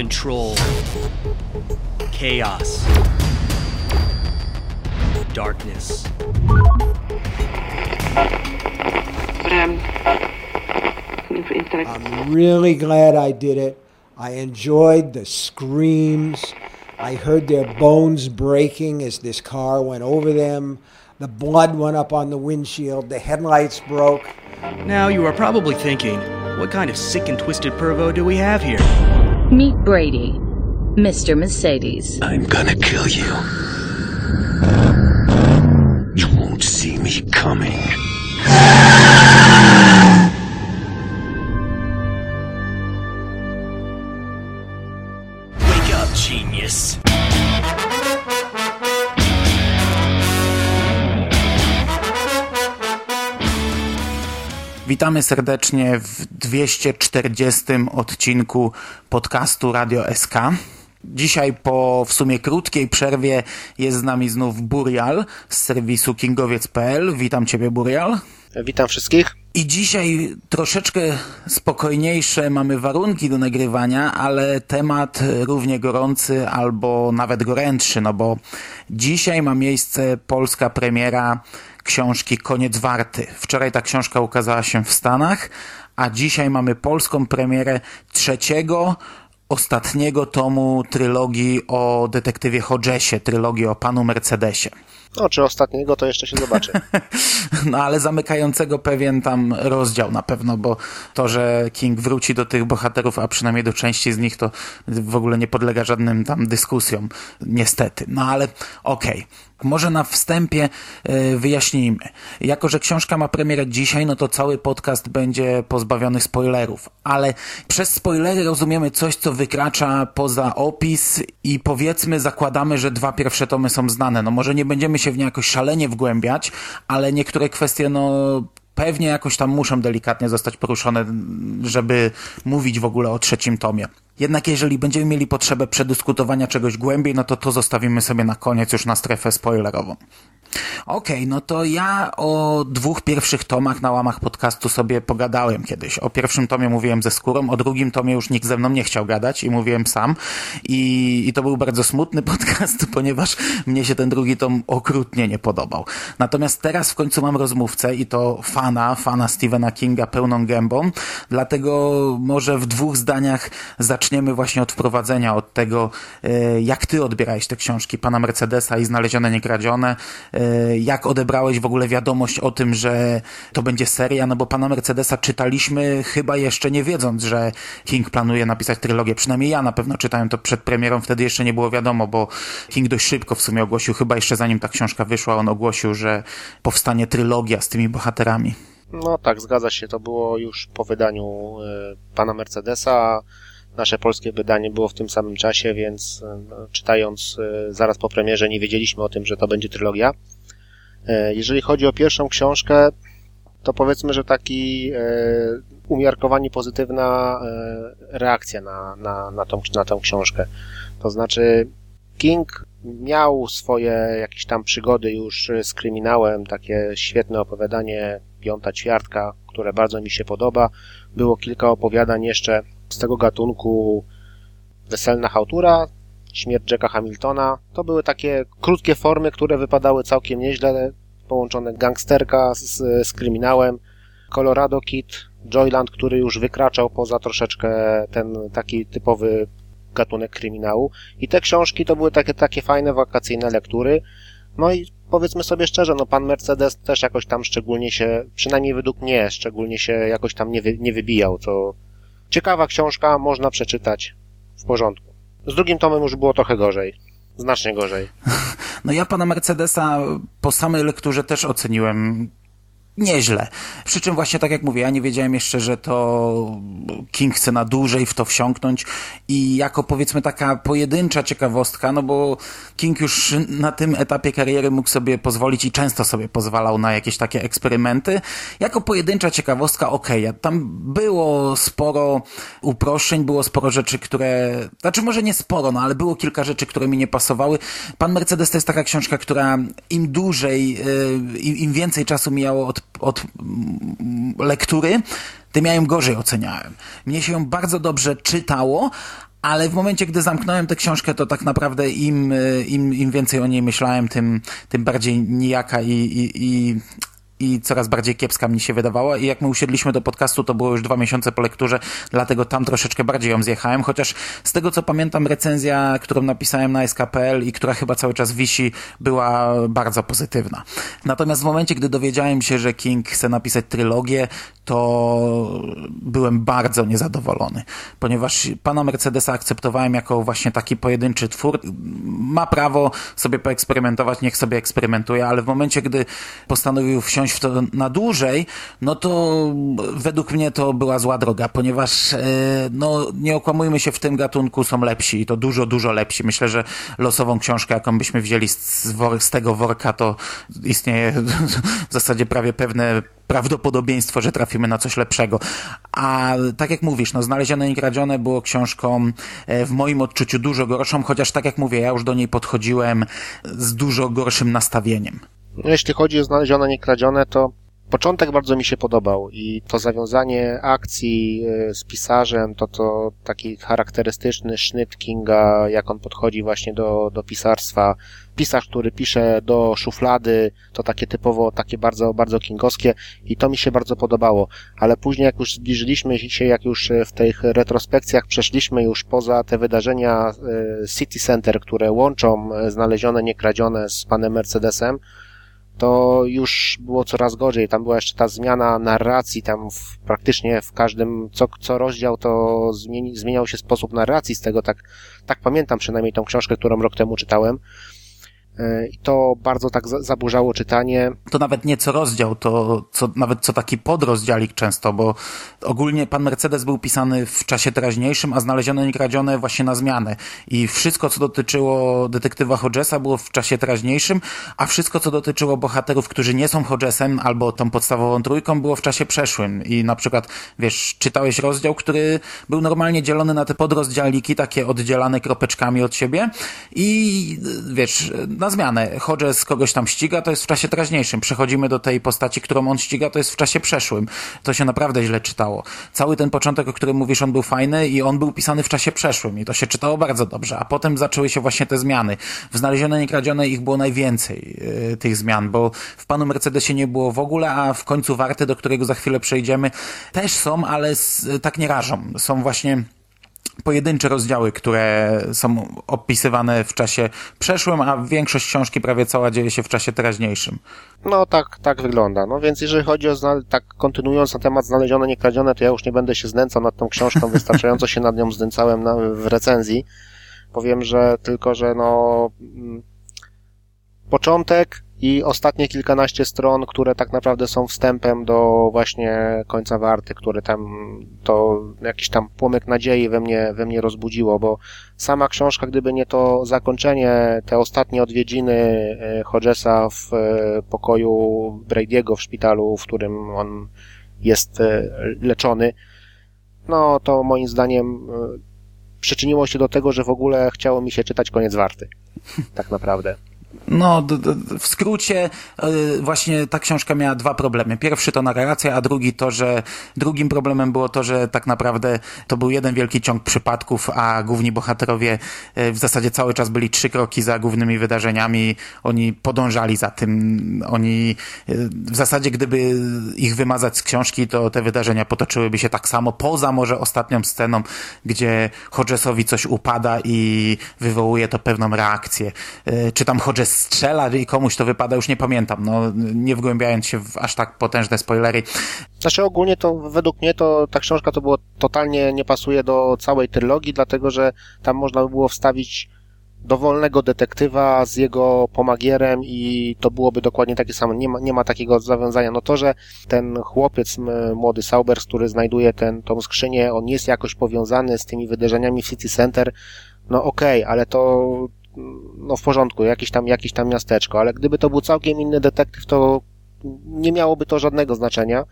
control, chaos, darkness. But um. I'm really glad I did it. I enjoyed the screams. I heard their bones breaking as this car went over them. The blood went up on the windshield. The headlights broke. Now you are probably thinking, what kind of sick and twisted pervo do we have here? Meet Brady, Mr. Mercedes. I'm gonna kill you. You won't see me coming. Witamy serdecznie w 240 odcinku podcastu Radio SK. Dzisiaj po w sumie krótkiej przerwie jest z nami znów Burial z serwisu kingowiec.pl. Witam Ciebie Burial. Witam wszystkich. I dzisiaj troszeczkę spokojniejsze mamy warunki do nagrywania, ale temat równie gorący albo nawet gorętszy, no bo dzisiaj ma miejsce polska premiera książki Koniec Warty. Wczoraj ta książka ukazała się w Stanach, a dzisiaj mamy polską premierę trzeciego, ostatniego tomu trylogii o detektywie Hodgesie, trylogii o panu Mercedesie. No, czy ostatniego, to jeszcze się zobaczy. No ale zamykającego pewien tam rozdział na pewno, bo to, że King wróci do tych bohaterów, a przynajmniej do części z nich, to w ogóle nie podlega żadnym tam dyskusjom, niestety. No ale okej. Okay. Może na wstępie y, wyjaśnijmy. Jako, że książka ma premierę dzisiaj, no to cały podcast będzie pozbawiony spoilerów. Ale przez spoilery rozumiemy coś, co wykracza poza opis i powiedzmy, zakładamy, że dwa pierwsze tomy są znane. No może nie będziemy się w nie jakoś szalenie wgłębiać, ale niektóre kwestie, no pewnie jakoś tam muszą delikatnie zostać poruszone, żeby mówić w ogóle o trzecim tomie. Jednak jeżeli będziemy mieli potrzebę przedyskutowania czegoś głębiej, no to to zostawimy sobie na koniec już na strefę spoilerową. Okej, okay, no to ja o dwóch pierwszych tomach na łamach podcastu sobie pogadałem kiedyś. O pierwszym tomie mówiłem ze skórą, o drugim tomie już nikt ze mną nie chciał gadać i mówiłem sam. I, i to był bardzo smutny podcast, ponieważ mnie się ten drugi tom okrutnie nie podobał. Natomiast teraz w końcu mam rozmówcę i to fana, fana Stephena Kinga pełną gębą, dlatego może w dwóch zdaniach zaczniemy właśnie od wprowadzenia, od tego, jak ty odbierałeś te książki pana Mercedesa i Znalezione Niekradzione, jak odebrałeś w ogóle wiadomość o tym, że to będzie seria, no bo pana Mercedesa czytaliśmy chyba jeszcze nie wiedząc, że King planuje napisać trylogię. Przynajmniej ja na pewno czytałem to przed premierą, wtedy jeszcze nie było wiadomo, bo King dość szybko w sumie ogłosił, chyba jeszcze zanim ta książka wyszła, on ogłosił, że powstanie trylogia z tymi bohaterami. No tak, zgadza się. To było już po wydaniu y, pana Mercedesa. Nasze polskie wydanie było w tym samym czasie, więc no, czytając y, zaraz po premierze nie wiedzieliśmy o tym, że to będzie trylogia. Y, jeżeli chodzi o pierwszą książkę, to powiedzmy, że taki umiarkowanie pozytywna reakcja na, na, na, tą, na tą książkę. To znaczy King miał swoje jakieś tam przygody już z kryminałem, takie świetne opowiadanie Piąta Ćwiartka, które bardzo mi się podoba. Było kilka opowiadań jeszcze z tego gatunku Weselna Hałtura, Śmierć Jacka Hamiltona. To były takie krótkie formy, które wypadały całkiem nieźle, połączone gangsterka z, z kryminałem. Colorado Kid, Joyland, który już wykraczał poza troszeczkę ten taki typowy gatunek kryminału. I te książki to były takie, takie fajne wakacyjne lektury. No i powiedzmy sobie szczerze, no pan Mercedes też jakoś tam szczególnie się, przynajmniej według mnie, szczególnie się jakoś tam nie, wy, nie wybijał, co ciekawa książka, można przeczytać w porządku. Z drugim tomem już było trochę gorzej. Znacznie gorzej. No ja pana Mercedesa po samej lekturze też oceniłem nieźle. Przy czym właśnie tak jak mówię, ja nie wiedziałem jeszcze, że to King chce na dłużej w to wsiąknąć i jako powiedzmy taka pojedyncza ciekawostka, no bo King już na tym etapie kariery mógł sobie pozwolić i często sobie pozwalał na jakieś takie eksperymenty. Jako pojedyncza ciekawostka, okej, okay, tam było sporo uproszczeń, było sporo rzeczy, które, znaczy może nie sporo, no ale było kilka rzeczy, które mi nie pasowały. Pan Mercedes to jest taka książka, która im dłużej, yy, im więcej czasu mijało od od lektury, tym ja ją gorzej oceniałem. Mnie się ją bardzo dobrze czytało, ale w momencie, gdy zamknąłem tę książkę, to tak naprawdę im, im, im więcej o niej myślałem, tym, tym bardziej nijaka i, i, i i coraz bardziej kiepska mi się wydawała i jak my usiedliśmy do podcastu, to było już dwa miesiące po lekturze, dlatego tam troszeczkę bardziej ją zjechałem, chociaż z tego co pamiętam recenzja, którą napisałem na SKPL i która chyba cały czas wisi, była bardzo pozytywna. Natomiast w momencie, gdy dowiedziałem się, że King chce napisać trylogię, to byłem bardzo niezadowolony, ponieważ pana Mercedesa akceptowałem jako właśnie taki pojedynczy twór. Ma prawo sobie poeksperymentować, niech sobie eksperymentuje, ale w momencie, gdy postanowił wsiąść w to na dłużej, no to według mnie to była zła droga, ponieważ e, no nie okłamujmy się, w tym gatunku są lepsi i to dużo, dużo lepsi. Myślę, że losową książkę, jaką byśmy wzięli z, z tego worka, to istnieje w zasadzie prawie pewne prawdopodobieństwo, że trafimy na coś lepszego. A tak jak mówisz, no Znalezione i Kradzione było książką e, w moim odczuciu dużo gorszą, chociaż tak jak mówię, ja już do niej podchodziłem z dużo gorszym nastawieniem. No, jeśli chodzi o Znalezione i Kradzione, to początek bardzo mi się podobał i to zawiązanie akcji e, z pisarzem, to to taki charakterystyczny sznyt Kinga, jak on podchodzi właśnie do, do pisarstwa, pisarz, który pisze do szuflady, to takie typowo, takie bardzo, bardzo kingowskie i to mi się bardzo podobało. Ale później jak już zbliżyliśmy się, jak już w tych retrospekcjach przeszliśmy już poza te wydarzenia e, City Center, które łączą znalezione, niekradzione z panem Mercedesem, to już było coraz gorzej. Tam była jeszcze ta zmiana narracji, tam w, praktycznie w każdym, co, co rozdział, to zmieni, zmieniał się sposób narracji, z tego tak, tak pamiętam przynajmniej tą książkę, którą rok temu czytałem. E, I to bardzo tak zaburzało czytanie. To nawet nie co rozdział, to co, nawet co taki podrozdziałik często, bo ogólnie pan Mercedes był pisany w czasie teraźniejszym, a znalezione i kradzione właśnie na zmianę. I wszystko, co dotyczyło detektywa Hodgesa było w czasie teraźniejszym, a wszystko, co dotyczyło bohaterów, którzy nie są Hodgesem albo tą podstawową trójką, było w czasie przeszłym. I na przykład, wiesz, czytałeś rozdział, który był normalnie dzielony na te podrozdziałiki, takie oddzielane kropeczkami od siebie i wiesz, na zmianę. Hodges kogoś tam ściga, to jest w czasie teraźniejszym. Przechodzimy do tej postaci, którą on ściga, to jest w czasie przeszłym. To się naprawdę źle czytało. Cały ten początek, o którym mówisz, on był fajny i on był pisany w czasie przeszłym i to się czytało bardzo dobrze. A potem zaczęły się właśnie te zmiany. W Znalezione Niekradzione ich było najwięcej, yy, tych zmian, bo w Panu Mercedesie nie było w ogóle, a w końcu Warty, do którego za chwilę przejdziemy, też są, ale z, tak nie rażą. Są właśnie pojedyncze rozdziały, które są opisywane w czasie przeszłym, a większość książki prawie cała dzieje się w czasie teraźniejszym. No tak, tak wygląda. No więc jeżeli chodzi o, tak kontynuując na temat znalezione, niekradzione, to ja już nie będę się znęcał nad tą książką, wystarczająco się nad nią znęcałem na, w recenzji. Powiem, że tylko, że no mm, początek i ostatnie kilkanaście stron, które tak naprawdę są wstępem do właśnie końca warty, które tam to jakiś tam płomyk nadziei we mnie, we mnie rozbudziło, bo sama książka, gdyby nie to zakończenie, te ostatnie odwiedziny e, Hodgesa w e, pokoju Brady'ego w szpitalu, w którym on jest e, leczony, no to moim zdaniem przyczyniło się do tego, że w ogóle chciało mi się czytać koniec warty. Tak naprawdę. No, w skrócie, e, właśnie ta książka miała dwa problemy. Pierwszy to narracja, a drugi to, że drugim problemem było to, że tak naprawdę to był jeden wielki ciąg przypadków, a główni bohaterowie e, w zasadzie cały czas byli trzy kroki za głównymi wydarzeniami. Oni podążali za tym. Oni e, w zasadzie, gdyby ich wymazać z książki, to te wydarzenia potoczyłyby się tak samo, poza może ostatnią sceną, gdzie Hodgesowi coś upada i wywołuje to pewną reakcję. Czy tam Hodges strzela i komuś to wypada, już nie pamiętam, no nie wgłębiając się w aż tak potężne spoilery. Znaczy ogólnie to według mnie to ta książka to było totalnie nie pasuje do całej trylogii, dlatego że tam można by było wstawić dowolnego detektywa z jego pomagierem i to byłoby dokładnie takie samo. Nie ma, nie ma takiego zawiązania. No to, że ten chłopiec, młody Saubers, który znajduje ten, tą skrzynię, on jest jakoś powiązany z tymi wydarzeniami w City Center, no okej, okay, ale to no w porządku, jakieś tam, jakieś tam miasteczko, ale gdyby to był całkiem inny detektyw, to nie miałoby to żadnego znaczenia.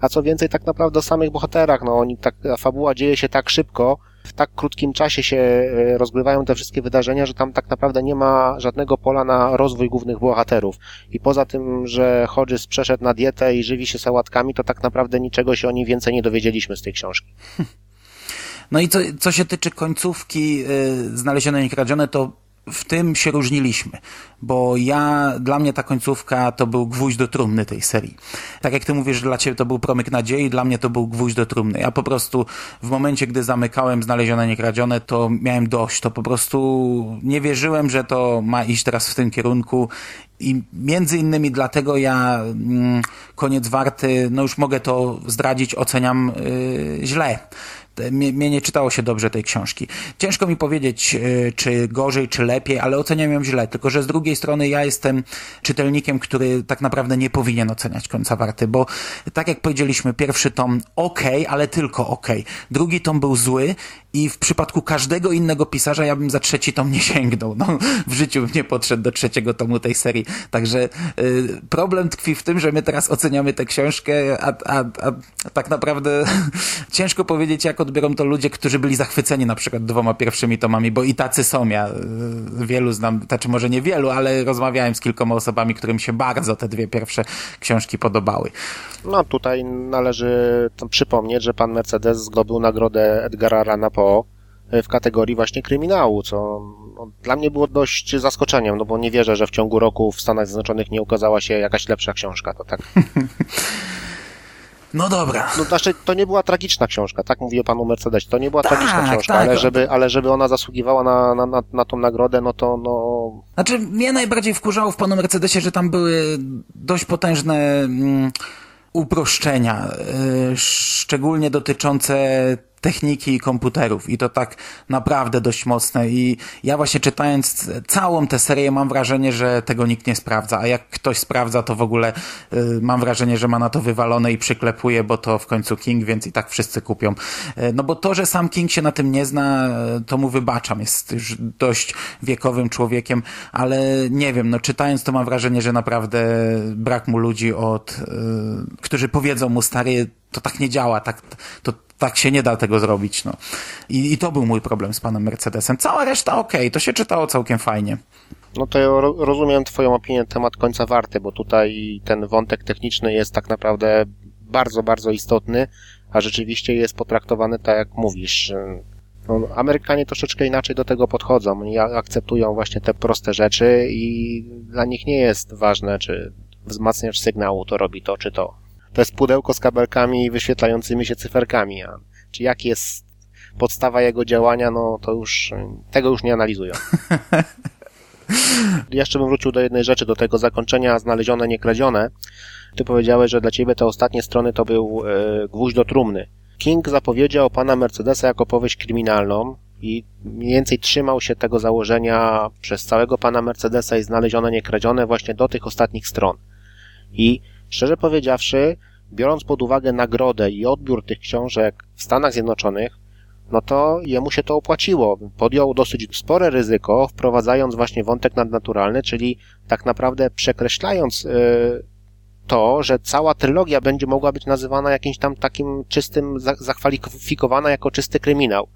A co więcej, tak naprawdę o samych bohaterach, no oni tak, fabuła dzieje się tak szybko, w tak krótkim czasie się e, rozgrywają te wszystkie wydarzenia, że tam tak naprawdę nie ma żadnego pola na rozwój głównych bohaterów. I poza tym, że Hodges przeszedł na dietę i żywi się sałatkami, to tak naprawdę niczego się o nim więcej nie dowiedzieliśmy z tej książki. No i co, co się tyczy końcówki y, Znalezione i Kradzione, to w tym się różniliśmy, bo ja, dla mnie ta końcówka to był gwóźdź do trumny tej serii. Tak jak ty mówisz, dla ciebie to był promyk nadziei, dla mnie to był gwóźdź do trumny. Ja po prostu w momencie, gdy zamykałem Znalezione Niekradzione, to miałem dość. To po prostu nie wierzyłem, że to ma iść teraz w tym kierunku i między innymi dlatego ja mm, koniec warty, no już mogę to zdradzić, oceniam yy, źle mnie, nie czytało się dobrze tej książki. Ciężko mi powiedzieć, e, czy gorzej, czy lepiej, ale oceniam ją źle. Tylko, że z drugiej strony ja jestem czytelnikiem, który tak naprawdę nie powinien oceniać końca warty, bo tak jak powiedzieliśmy, pierwszy tom ok, ale tylko ok. Drugi tom był zły i w przypadku każdego innego pisarza ja bym za trzeci tom nie sięgnął. No, w życiu bym nie podszedł do trzeciego tomu tej serii. Także y, problem tkwi w tym, że my teraz oceniamy tę książkę, a, a, a, a tak naprawdę ciężko powiedzieć, jak odbiorą to ludzie, którzy byli zachwyceni na przykład dwoma pierwszymi tomami, bo i tacy są. Ja y, wielu znam, znaczy może nie wielu, ale rozmawiałem z kilkoma osobami, którym się bardzo te dwie pierwsze książki podobały. No tutaj należy przypomnieć, że pan Mercedes zdobył nagrodę Edgara Rana po w kategorii właśnie kryminału, co no, dla mnie było dość zaskoczeniem, no bo nie wierzę, że w ciągu roku w Stanach Zjednoczonych nie ukazała się jakaś lepsza książka, to tak. No dobra. No znaczy, to nie była tragiczna książka, tak mówię panu Mercedes. To nie była tak, tragiczna książka, tak, ale, żeby, ale żeby ona zasługiwała na, na, na, na tą nagrodę, no to no... Znaczy, mnie najbardziej wkurzało w panu Mercedesie, że tam były dość potężne mm, uproszczenia, yy, szczególnie dotyczące techniki i komputerów. I to tak naprawdę dość mocne. I ja właśnie czytając całą tę serię mam wrażenie, że tego nikt nie sprawdza, a jak ktoś sprawdza to w ogóle y, mam wrażenie, że ma na to wywalone i przyklepuje, bo to w końcu King, więc i tak wszyscy kupią. Y, no bo to, że sam King się na tym nie zna, y, to mu wybaczam, jest już dość wiekowym człowiekiem, ale nie wiem, no czytając to mam wrażenie, że naprawdę brak mu ludzi od, y, którzy powiedzą mu stary, to tak nie działa, tak, to tak się nie da tego zrobić. No. I, I to był mój problem z panem Mercedesem. Cała reszta ok, to się czytało całkiem fajnie. No to ja rozumiem twoją opinię temat końca warty, bo tutaj ten wątek techniczny jest tak naprawdę bardzo, bardzo istotny, a rzeczywiście jest potraktowany tak jak mówisz. No, Amerykanie troszeczkę inaczej do tego podchodzą. Oni akceptują właśnie te proste rzeczy i dla nich nie jest ważne, czy wzmacniacz sygnału to robi to, czy to to jest pudełko z kabelkami wyświetlającymi się cyferkami. A czy jak jest podstawa jego działania, no to już tego już nie analizują. Jeszcze bym wrócił do jednej rzeczy, do tego zakończenia znalezione, niekradzione. Ty powiedziałeś, że dla ciebie te ostatnie strony to był e, gwóźdź do trumny. King zapowiedział pana Mercedesa jako powieść kryminalną i mniej więcej trzymał się tego założenia przez całego pana Mercedesa i znalezione, niekradzione właśnie do tych ostatnich stron. I Szczerze powiedziawszy, biorąc pod uwagę nagrodę i odbiór tych książek w Stanach Zjednoczonych, no to jemu się to opłaciło. Podjął dosyć spore ryzyko, wprowadzając właśnie wątek nadnaturalny, czyli tak naprawdę przekreślając yy, to, że cała trylogia będzie mogła być nazywana jakimś tam takim czystym, zakwalifikowana jako czysty kryminał.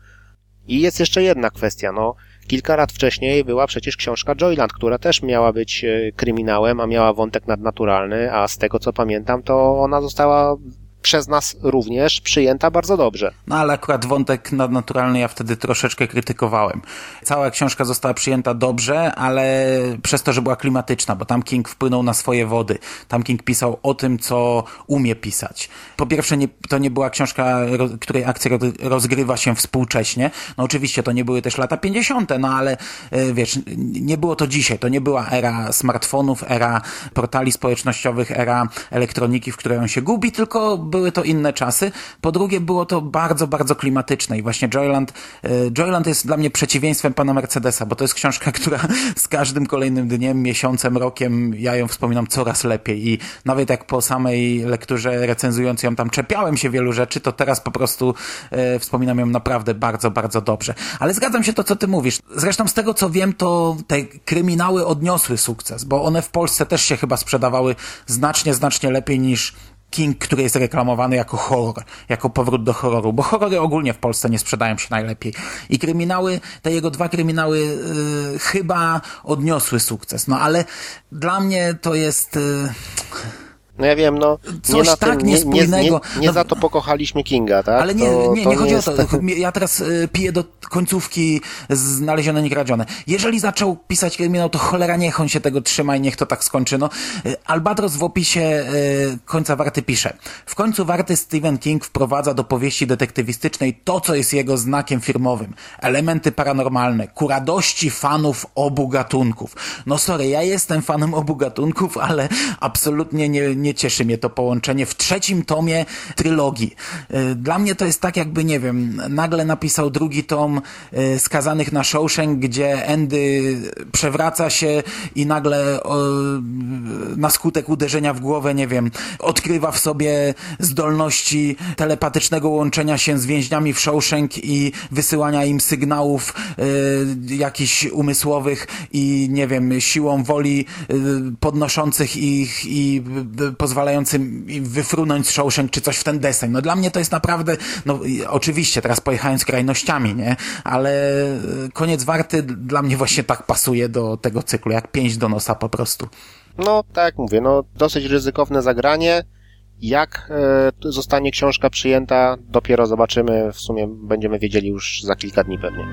I jest jeszcze jedna kwestia, no, Kilka lat wcześniej była przecież książka Joyland, która też miała być e, kryminałem, a miała wątek nadnaturalny, a z tego co pamiętam, to ona została przez nas również przyjęta bardzo dobrze. No ale akurat wątek nadnaturalny ja wtedy troszeczkę krytykowałem. Cała książka została przyjęta dobrze, ale przez to, że była klimatyczna, bo tam King wpłynął na swoje wody. Tam King pisał o tym, co umie pisać. Po pierwsze, nie, to nie była książka, której akcja rozgrywa się współcześnie. No oczywiście to nie były też lata 50., no ale e, wiesz, nie było to dzisiaj. To nie była era smartfonów, era portali społecznościowych, era elektroniki, w której on się gubi, tylko były to inne czasy. Po drugie, było to bardzo, bardzo klimatyczne i właśnie Joyland, e, Joyland jest dla mnie przeciwieństwem pana Mercedesa, bo to jest książka, która z każdym kolejnym dniem, miesiącem, rokiem ja ją wspominam coraz lepiej i nawet jak po samej lekturze recenzując ją tam czepiałem się wielu rzeczy, to teraz po prostu e, wspominam ją naprawdę bardzo, bardzo dobrze. Ale zgadzam się to, co ty mówisz. Zresztą z tego, co wiem, to te kryminały odniosły sukces, bo one w Polsce też się chyba sprzedawały znacznie, znacznie lepiej niż King, który jest reklamowany jako horror, jako powrót do horroru, bo horrory ogólnie w Polsce nie sprzedają się najlepiej. I kryminały, te jego dwa kryminały yy, chyba odniosły sukces. No ale dla mnie to jest... Yy No ja wiem, no Coś nie na tak tym, nie, nie, nie, niespójnego. nie No- za to pokochaliśmy Kinga, tak? Ale nie, to, nie, to nie chodzi jest... o to. Ja teraz y, piję do końcówki znalezione, nie kradzione. Jeżeli zaczął pisać kryminał, to cholera niech on się tego trzyma i niech to tak skończy. No, y, Albatros w opisie y, końca warty pisze. W końcu warty Stephen King wprowadza do powieści detektywistycznej to, co jest jego znakiem firmowym. Elementy paranormalne, ku radości fanów obu gatunków. No sorry, ja jestem fanem obu gatunków, ale absolutnie nie, nie cieszy mnie to połączenie w trzecim tomie trylogii. Y, Dla mnie to jest tak jakby, nie wiem, nagle napisał drugi tom y, Skazanych na Shawshank, gdzie Andy przewraca się i nagle na skutek uderzenia w głowę, nie wiem, odkrywa w sobie zdolności telepatycznego łączenia się z więźniami w Shawshank i wysyłania im sygnałów y, jakichś umysłowych i, nie wiem, siłą woli y, podnoszących ich i y, pozwalającym im wyfrunąć z Shawshank czy coś w ten deseń. No dla mnie to jest naprawdę, no oczywiście, teraz pojechałem krajnościami, nie? Ale y, koniec warty dla mnie właśnie tak pasuje do tego cyklu, jak pięść do nosa po prostu. No, tak mówię, no dosyć ryzykowne zagranie. Jak e, zostanie książka przyjęta, dopiero zobaczymy. W sumie będziemy wiedzieli już za kilka dni pewnie.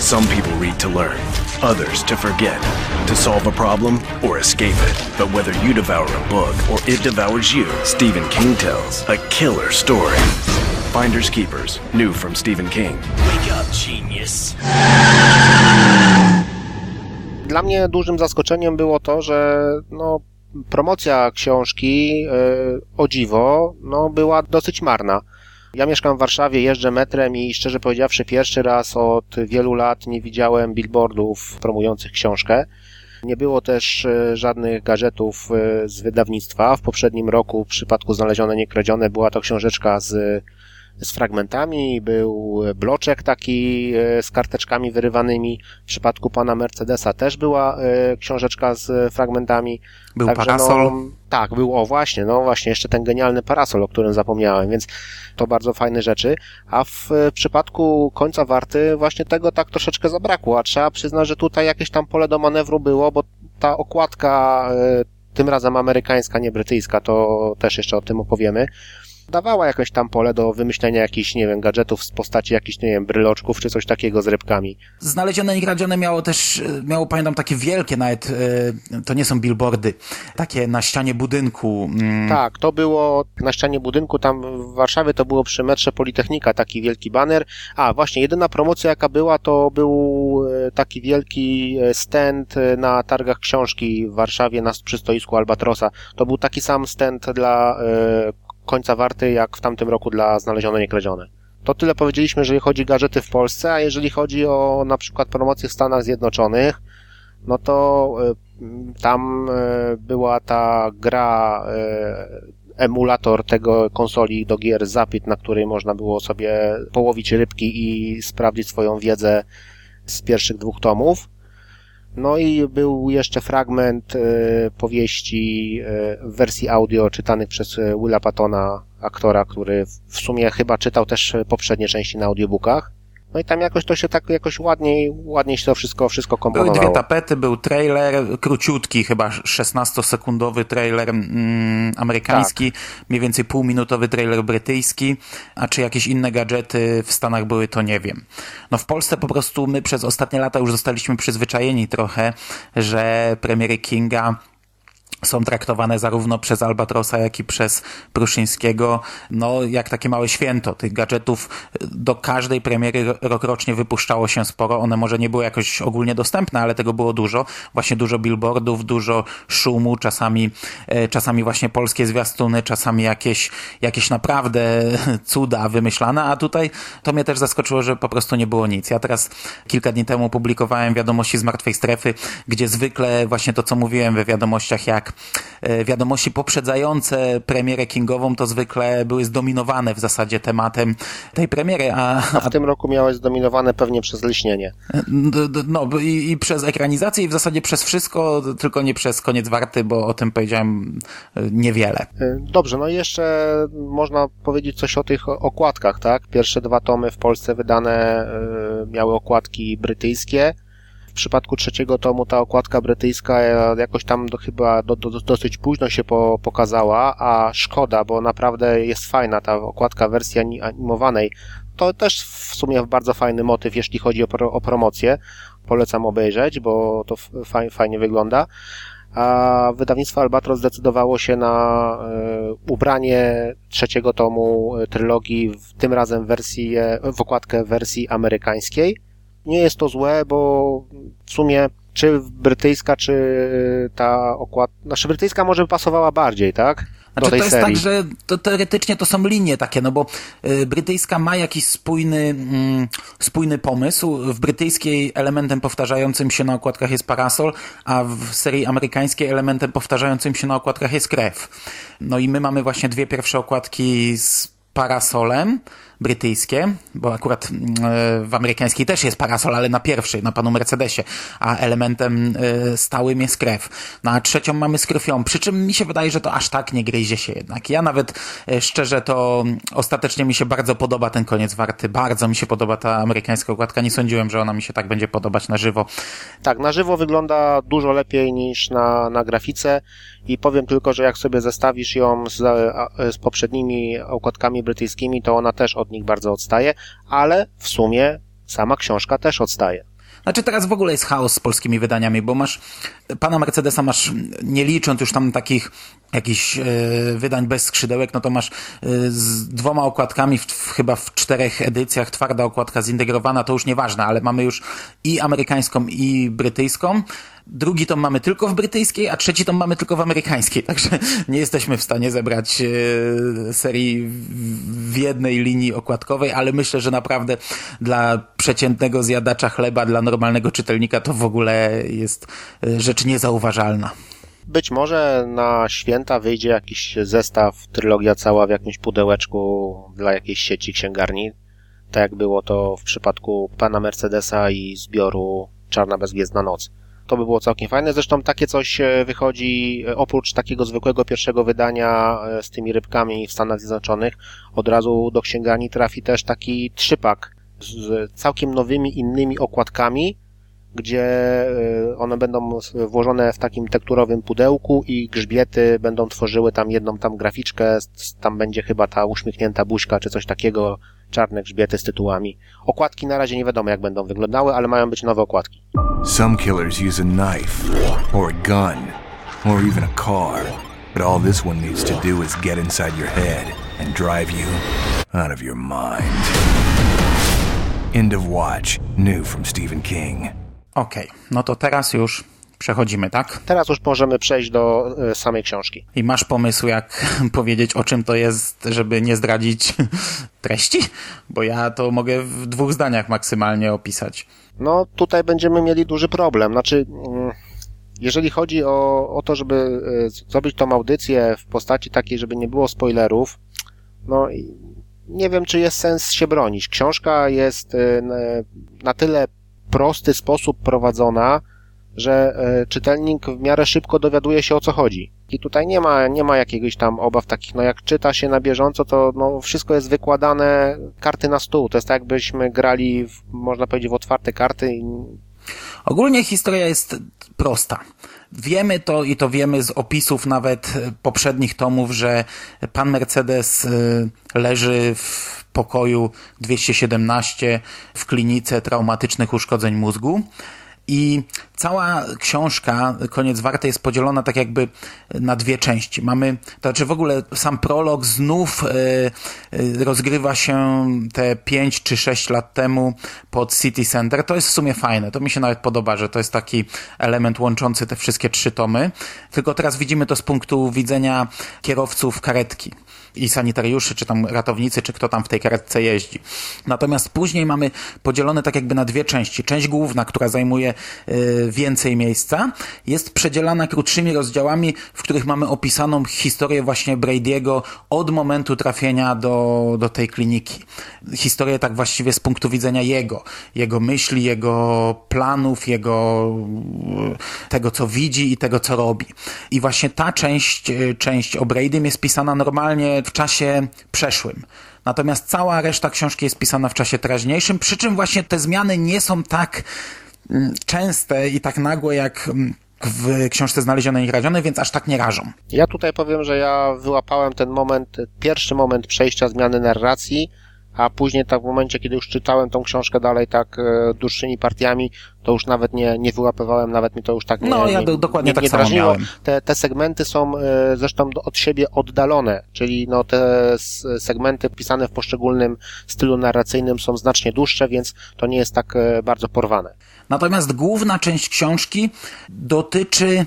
Some people read to learn, others to forget, to solve a problem or escape it. But whether you devour a book or it devours you, Stephen King tells a killer story. Finders Keepers, new from Stephen King. Wake up, genius. Dla mnie dużym zaskoczeniem było to, że no, promocja książki e, o dziwo no, była dosyć marna. Ja mieszkam w Warszawie, jeżdżę metrem i szczerze powiedziawszy pierwszy raz od wielu lat nie widziałem billboardów promujących książkę. Nie było też e, żadnych gadżetów e, z wydawnictwa. W poprzednim roku w przypadku Znalezione Niekradzione była to książeczka z, z fragmentami, był bloczek taki e, z karteczkami wyrywanymi. W przypadku pana Mercedesa też była e, książeczka z fragmentami. Był Także parasol. No, tak, był, o właśnie, no właśnie, jeszcze ten genialny parasol, o którym zapomniałem, więc to bardzo fajne rzeczy. A w e, przypadku końca warty właśnie tego tak troszeczkę zabrakło, a trzeba przyznać, że tutaj jakieś tam pole do manewru było, bo ta okładka, tym razem amerykańska, nie brytyjska, to też jeszcze o tym opowiemy, dawała jakieś tam pole do wymyślenia jakichś, nie wiem, gadżetów w postaci jakichś, nie wiem, bryloczków czy coś takiego z rybkami. Znalezione i kradzione miało też, miało pamiętam takie wielkie nawet, e, to nie są billboardy, takie na ścianie budynku. mm, Tak, to było na ścianie budynku, tam w Warszawie to było przy metrze Politechnika, taki wielki baner. A, właśnie, jedyna promocja jaka była, to był e, taki wielki e, stand na targach książki w Warszawie na, przy stoisku Albatrosa. To był taki sam stand dla e, końca warty, jak w tamtym roku dla Znalezione Niekradzione. To tyle powiedzieliśmy, jeżeli chodzi o gadżety w Polsce, a jeżeli chodzi o na przykład promocję w Stanach Zjednoczonych, no to m, tam e, była ta gra, e, emulator tego konsoli do gier Zapit, na której można było sobie połowić rybki i sprawdzić swoją wiedzę z pierwszych dwóch tomów. No i był jeszcze fragment e, powieści e, w wersji audio czytanych przez e, Willa Pattona, aktora, który w- sumie chyba czytał też poprzednie części na audiobookach. No i tam jakoś to się tak jakoś ładniej, ładniej się to wszystko, wszystko Były komponowało. dwie tapety, był trailer, króciutki, chyba 16-sekundowy trailer mm, amerykański, mniej więcej półminutowy trailer brytyjski, a czy jakieś inne gadżety w Stanach były, to nie wiem. No w Polsce po prostu my przez ostatnie lata już zostaliśmy przyzwyczajeni trochę, że premiery Kinga są traktowane zarówno przez Albatrosa, jak i przez Pruszyńskiego, no jak takie małe święto. Tych gadżetów do każdej premiery ro- rokrocznie wypuszczało się sporo. One może nie były jakoś ogólnie dostępne, ale tego było dużo. Właśnie dużo billboardów, dużo szumu, czasami, e, czasami właśnie polskie zwiastuny, czasami jakieś, jakieś naprawdę cuda wymyślane, a tutaj to mnie też zaskoczyło, że po prostu nie było nic. Ja teraz kilka dni temu publikowałem wiadomości z martwej strefy, gdzie zwykle właśnie to, co mówiłem we wiadomościach, jak e, wiadomości poprzedzające premierę Kingową, to zwykle były zdominowane w zasadzie tematem tej premiery, a, A w tym roku miałeś zdominowane pewnie przez lśnienie. D- No i, i przez ekranizację i w zasadzie przez wszystko, tylko nie przez koniec warty, bo o tym powiedziałem e, niewiele. Y, Dobrze, no i jeszcze można powiedzieć coś o tych okładkach, tak? Pierwsze dwa tomy w Polsce wydane miały okładki brytyjskie. W przypadku trzeciego tomu ta okładka brytyjska e, jakoś tam do, chyba do, do, dosyć późno się po, pokazała, a szkoda, bo naprawdę jest fajna ta okładka wersji animowanej. To też w sumie bardzo fajny motyw, jeśli chodzi o, pro, o promocję. Polecam obejrzeć, bo to faj, fajnie wygląda a wydawnictwo Albatros zdecydowało się na e, ubranie trzeciego tomu e, trylogii, w, tym razem wersji, w okładkę wersji amerykańskiej. Nie jest to złe, bo w sumie czy brytyjska, czy ta okładka, znaczy brytyjska może by pasowała bardziej, tak? Znaczy, to jest serii. tak, że to teoretycznie to są linie takie, no bo y, brytyjska ma jakiś spójny, mm, spójny pomysł. W brytyjskiej elementem powtarzającym się na okładkach jest parasol, a w serii amerykańskiej elementem powtarzającym się na okładkach jest krew. No i my mamy właśnie dwie pierwsze okładki z parasolem, brytyjskie, bo akurat mm, e, w amerykańskiej też jest parasol, ale na pierwszej, na panu Mercedesie, a elementem e, stałym jest krew. No a trzecią mamy z krwią, przy czym mi się wydaje, że to aż tak nie gryzie się jednak. Ja nawet e, szczerze to mm, ostatecznie mi się bardzo podoba ten koniec warty, bardzo mi się podoba ta amerykańska okładka, nie sądziłem, że ona mi się tak będzie podobać na żywo. Tak, na żywo wygląda dużo lepiej niż na, na grafice i powiem tylko, że jak sobie zestawisz ją z, z poprzednimi okładkami brytyjskimi, to ona też od nich bardzo odstaje, ale w sumie sama książka też odstaje. Znaczy teraz w ogóle jest chaos z polskimi wydaniami, bo masz pana Mercedesa masz, nie licząc już tam takich jakichś e, wydań bez skrzydełek, no to masz e, z dwoma okładkami, w, chyba w czterech edycjach, twarda okładka zintegrowana, to już nieważne, ale mamy już i amerykańską, i brytyjską. Drugi tom mamy tylko w brytyjskiej, a trzeci tom mamy tylko w amerykańskiej, także nie jesteśmy w stanie zebrać e, serii w, jednej linii okładkowej, ale myślę, że naprawdę dla przeciętnego zjadacza chleba, dla normalnego czytelnika to w ogóle jest rzecz niezauważalna. Być może na święta wyjdzie jakiś zestaw, trylogia cała w jakimś pudełeczku dla jakiejś sieci księgarni. Tak jak było to w przypadku pana Mercedesa i zbioru Czarna Bezgwiezdna Noc. To by było całkiem fajne. Zresztą takie coś e, wychodzi e, oprócz takiego zwykłego pierwszego wydania e, z tymi rybkami w Stanach Zjednoczonych. Od razu do księgarni trafi też taki trzypak z całkiem nowymi innymi okładkami, gdzie y, one będą włożone w takim tekturowym pudełku i grzbiety będą tworzyły tam jedną tam graficzkę, tam będzie chyba ta uśmiechnięta buźka czy coś takiego, czarne grzbiety z tytułami. Okładki na razie nie wiadomo jak będą wyglądały, ale mają być nowe okładki. Some killers use a knife, or a gun, or even a car. But all this one needs to do is get inside your head and drive you out of your mind. End of Watch, new from Stephen King. Okej, okay, no to teraz już przechodzimy, tak? Teraz już możemy przejść do y, samej książki. I masz pomysł, jak powiedzieć, o czym to jest, żeby nie zdradzić treści? Bo ja to mogę w dwóch zdaniach maksymalnie opisać. No, tutaj będziemy mieli duży problem. Znaczy, mm, jeżeli chodzi o, o to, żeby y, zrobić tą audycję w postaci takiej, żeby nie było spoilerów, no nie wiem, czy jest sens się bronić. Książka jest y, na tyle prosty sposób prowadzona, że e, czytelnik w miarę szybko dowiaduje się o co chodzi. I tutaj nie ma, nie ma jakiegoś tam obaw takich, no jak czyta się na bieżąco, to no wszystko jest wykładane karty na stół. To jest tak jakbyśmy grali, w, można powiedzieć, w otwarte karty. Ogólnie historia jest prosta. Wiemy to i to wiemy z opisów nawet poprzednich tomów, że pan Mercedes e, leży w pokoju 217 w klinice traumatycznych uszkodzeń mózgu. I cała książka, koniec warty, jest podzielona tak jakby na dwie części. Mamy, to znaczy w ogóle sam prolog znów y, rozgrywa się te 5 czy 6 lat temu pod City Center. To jest w sumie fajne. To mi się nawet podoba, że to jest taki element łączący te wszystkie trzy tomy. Tylko teraz widzimy to z punktu widzenia kierowców karetki i sanitariuszy, czy tam ratownicy, czy kto tam w tej karetce jeździ. Natomiast później mamy podzielone tak jakby na dwie części. Część główna, która zajmuje y, więcej miejsca, jest przedzielana krótszymi rozdziałami, w których mamy opisaną historię właśnie Brady'ego od momentu trafienia do, do tej kliniki. Historię tak właściwie z punktu widzenia jego, jego myśli, jego planów, jego tego, co widzi i tego, co robi. I właśnie ta część, y, część o Bradym jest pisana normalnie w czasie przeszłym. Natomiast cała reszta książki jest pisana w czasie teraźniejszym, przy czym właśnie te zmiany nie są tak mm, częste i tak nagłe jak mm, w książce Znalezione i Kradzione, więc aż tak nie rażą. Ja tutaj powiem, że ja wyłapałem ten moment, pierwszy moment przejścia zmiany narracji, a później tak w momencie, kiedy już czytałem tą książkę dalej tak e, dłuższymi partiami, to już nawet nie, nie wyłapywałem, nawet mi to już tak nie No, ja nie, do, dokładnie nie, tak nie samo drażniło. miałem. Te, te segmenty są e, zresztą od siebie oddalone, czyli no te segmenty pisane w poszczególnym stylu narracyjnym są znacznie dłuższe, więc to nie jest tak e, bardzo porwane. Natomiast główna część książki dotyczy.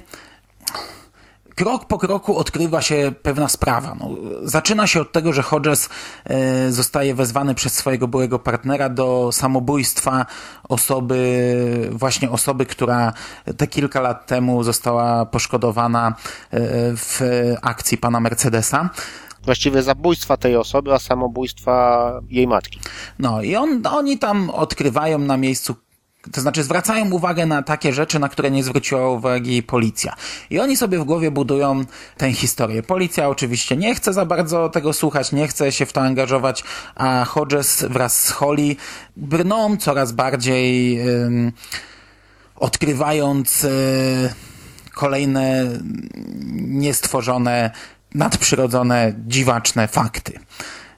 Krok po kroku odkrywa się pewna sprawa. No, zaczyna się od tego, że Hodges e, zostaje wezwany przez swojego byłego partnera do samobójstwa osoby, właśnie osoby, która te kilka lat temu została poszkodowana e, w akcji pana Mercedesa. Właściwie zabójstwa tej osoby, a samobójstwa jej matki. No i on, oni tam odkrywają na miejscu, to znaczy zwracają uwagę na takie rzeczy, na które nie zwróciła uwagi policja. I oni sobie w głowie budują tę historię. Policja oczywiście nie chce za bardzo tego słuchać, nie chce się w to angażować, a Hodges wraz z Holly brną coraz bardziej ym, odkrywając y, kolejne niestworzone, nadprzyrodzone, dziwaczne fakty.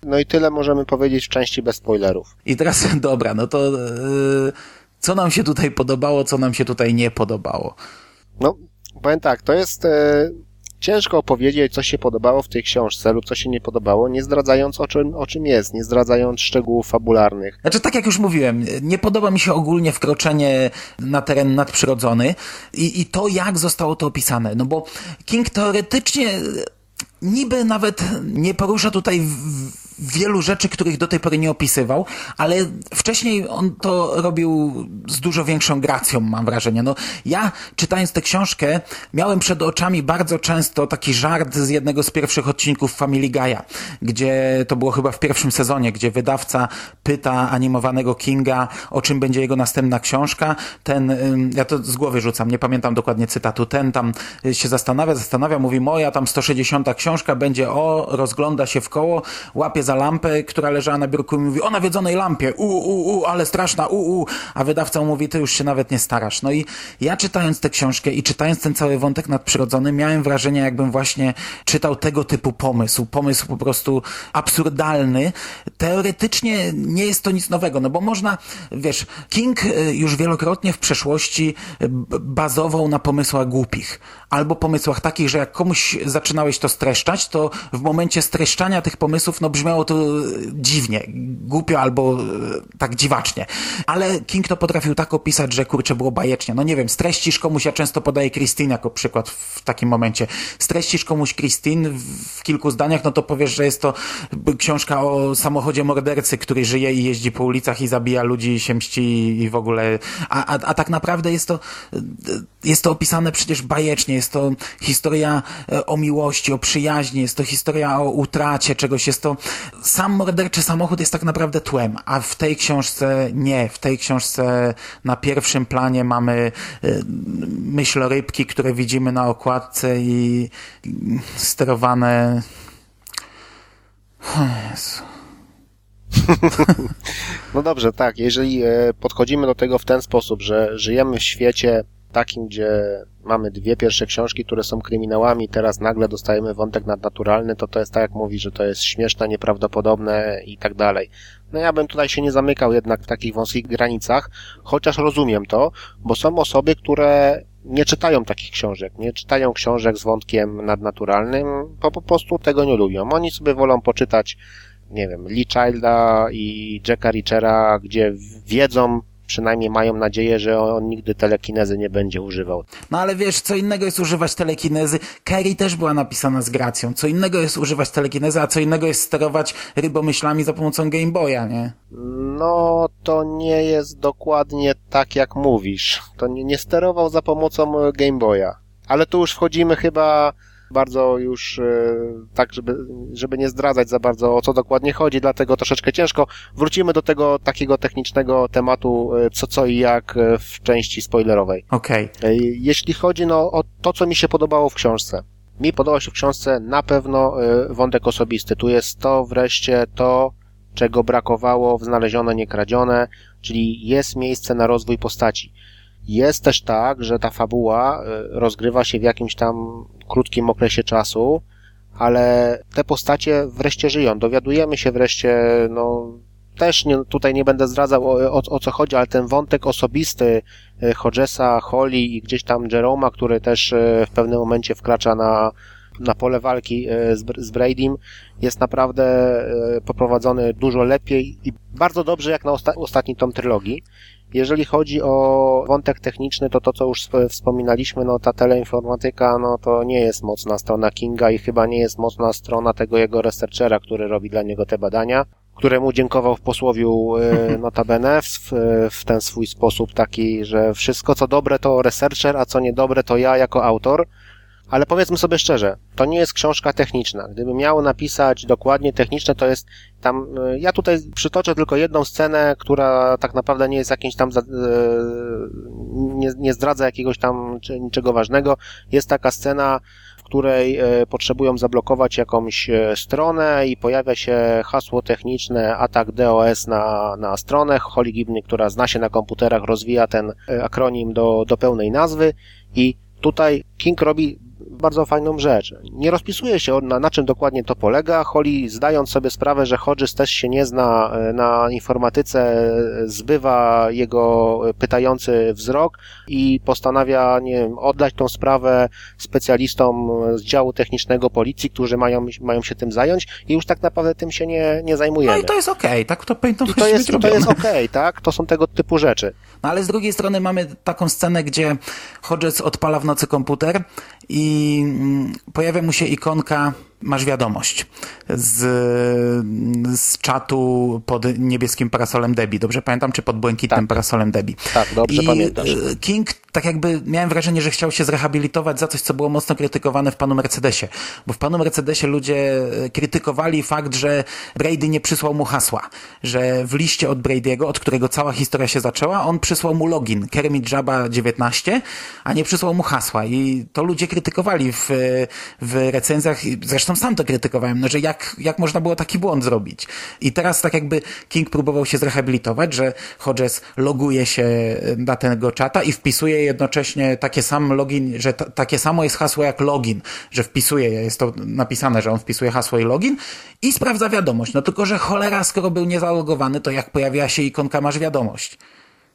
No i tyle możemy powiedzieć w części bez spoilerów. I teraz, dobra, no to yy, co nam się tutaj podobało, co nam się tutaj nie podobało? No, powiem tak, to jest e, ciężko opowiedzieć, co się podobało w tej książce lub co się nie podobało, nie zdradzając o czym, o czym jest, nie zdradzając szczegółów fabularnych. Znaczy, tak jak już mówiłem, nie podoba mi się ogólnie wkroczenie na teren nadprzyrodzony i, i to, jak zostało to opisane. No bo King teoretycznie niby nawet nie porusza tutaj wielu rzeczy, których do tej pory nie opisywał, ale wcześniej on to robił z dużo większą gracją, mam wrażenie. No, ja czytając tę książkę miałem przed oczami bardzo często taki żart z jednego z pierwszych odcinków Family Guy'a, gdzie to było chyba w pierwszym sezonie, gdzie wydawca pyta animowanego Kinga, o czym będzie jego następna książka. Ten, ja to z głowy rzucam, nie pamiętam dokładnie cytatu, ten tam y, się zastanawia, zastanawia, mówi moja tam 160 książka będzie o, rozgląda się w koło, łapie za lampę, która leżała na biurku i mówi o nawiedzonej lampie, u, u, u, ale straszna, u, u, a wydawca mówi, ty już się nawet nie starasz. No i ja czytając tę książkę i czytając ten cały wątek nadprzyrodzony, miałem wrażenie, jakbym właśnie czytał tego typu pomysł, pomysł po prostu absurdalny. Teoretycznie nie jest to nic nowego, no bo można, wiesz, King y, już wielokrotnie w przeszłości y, bazował na pomysłach głupich, albo pomysłach takich, że jak komuś zaczynałeś to streszczać, to w momencie streszczania tych pomysłów, no brzmiało to y, dziwnie, głupio albo y, tak dziwacznie. Ale King to potrafił tak opisać, że kurczę było bajecznie. No nie wiem, streścisz komuś, ja często podaję Christine jako przykład w takim momencie. Streścisz komuś Christine w- kilku zdaniach, no to powiesz, że jest to książka o samochodzie mordercy, który żyje i jeździ po ulicach i zabija ludzi się mści i w ogóle, a, a, a tak naprawdę jest to, jest to opisane przecież bajecznie, jest to historia e, o miłości, o przyjaźni, jest to historia o utracie czegoś, jest to, sam morderczy samochód jest tak naprawdę tłem, a w tej książce nie, w tej książce na pierwszym planie mamy e, myślorybki, które widzimy na okładce i sterowane Jezu. No dobrze, tak, jeżeli e, podchodzimy do tego w ten sposób, że żyjemy w świecie takim, gdzie mamy dwie pierwsze książki, które są kryminałami, teraz nagle dostajemy wątek nadnaturalny, to to jest tak jak mówi, że to jest śmieszne, nieprawdopodobne i tak dalej. No ja bym tutaj się nie zamykał jednak w takich wąskich granicach, chociaż rozumiem to, bo są osoby, które nie czytają takich książek, nie czytają książek z wątkiem nadnaturalnym, bo po prostu tego nie lubią. Oni sobie wolą poczytać nie wiem, Lee Childa i Jacka Richera, gdzie wiedzą, przynajmniej mają nadzieję, że on nigdy telekinezy nie będzie używał. No ale wiesz, co innego jest używać telekinezy. Carrie też była napisana z gracją. Co innego jest używać telekinezy, a co innego jest sterować rybomyślami za pomocą Game Boya, nie? No, to nie jest dokładnie tak, jak mówisz. To nie, nie sterował za pomocą Game Boya. Ale tu już wchodzimy chyba bardzo już e, tak, żeby, żeby nie zdradzać za bardzo o co dokładnie chodzi, dlatego troszeczkę ciężko. Wrócimy do tego takiego technicznego tematu e, co co i jak e, w części spoilerowej. Okej. E, Jeśli chodzi no, o to, co mi się podobało w książce. Mi podobał się w książce na pewno wątek osobisty. Tu jest to wreszcie to, czego brakowało w Znalezione, Niekradzione, czyli jest miejsce na rozwój postaci. Jest też tak, że ta fabuła y, rozgrywa się w jakimś tam krótkim okresie czasu, ale te postacie wreszcie żyją. Dowiadujemy się wreszcie, no, też nie, tutaj nie będę zdradzał o, o, o co chodzi, ale ten wątek osobisty y, Hodgesa, Holly i gdzieś tam Jeroma, który też y, w pewnym momencie wkracza na, na pole walki z, z Bradym, jest naprawdę poprowadzony dużo lepiej i bardzo dobrze jak na osta ostatni tom trylogii. Jeżeli chodzi o wątek techniczny, to to, co już wspominaliśmy, no ta teleinformatyka, no to nie jest mocna strona Kinga i chyba nie jest mocna strona tego jego researchera, który robi dla niego te badania, któremu dziękował w posłowiu e, notabene w, w ten swój sposób taki, że wszystko co dobre to researcher, a co niedobre to ja jako autor. Ale powiedzmy sobie szczerze, to nie jest książka techniczna. Gdyby miało napisać dokładnie techniczne, to jest tam, e, ja tutaj przytoczę tylko jedną scenę, która tak naprawdę nie jest jakimś tam, e, nie, nie zdradza jakiegoś tam niczego ważnego. Jest taka scena, w której e, potrzebują zablokować jakąś stronę i pojawia się hasło techniczne atak DOS na, na stronę. Holly Gibney, która zna się na komputerach, rozwija ten akronim do, do pełnej nazwy i tutaj King robi bardzo fajną rzecz. Nie rozpisuje się na, na czym dokładnie to polega. Holly, zdając sobie sprawę, że Hodges też się nie zna e, na informatyce, zbywa jego pytający wzrok i postanawia, nie wiem, oddać tą sprawę specjalistom z działu technicznego policji, którzy mają, mają się tym zająć i już tak naprawdę tym się nie, nie zajmujemy. No i to jest okej, okay, tak to powinno I to jest, to jest okej, okay, tak? To są tego typu rzeczy. No ale z drugiej strony mamy taką scenę, gdzie Hodges odpala w nocy komputer i mm, pojawia mu się ikonka masz wiadomość z, z czatu pod niebieskim parasolem Debbie. Dobrze pamiętam, czy pod błękitnym tak. parasolem Debbie. Tak, dobrze I pamiętasz. E, King tak jakby miałem wrażenie, że chciał się zrehabilitować za coś, co było mocno krytykowane w panu Mercedesie. Bo w panu Mercedesie ludzie e, krytykowali fakt, że Brady nie przysłał mu hasła. Że w liście od Brady'ego, od którego cała historia się zaczęła, on przysłał mu login Kermit Jabba 19, a nie przysłał mu hasła. I to ludzie krytykowali w, w recenzjach. Zresztą zresztą sam to krytykowałem, no, że jak, jak można było taki błąd zrobić. I teraz tak jakby King próbował się zrehabilitować, że Hodges loguje się na tego czata i wpisuje jednocześnie takie sam login, że takie samo jest hasło jak login, że wpisuje, jest to napisane, że on wpisuje hasło i login i sprawdza wiadomość. No tylko, że cholera, skoro był niezalogowany, to jak pojawia się ikonka masz wiadomość.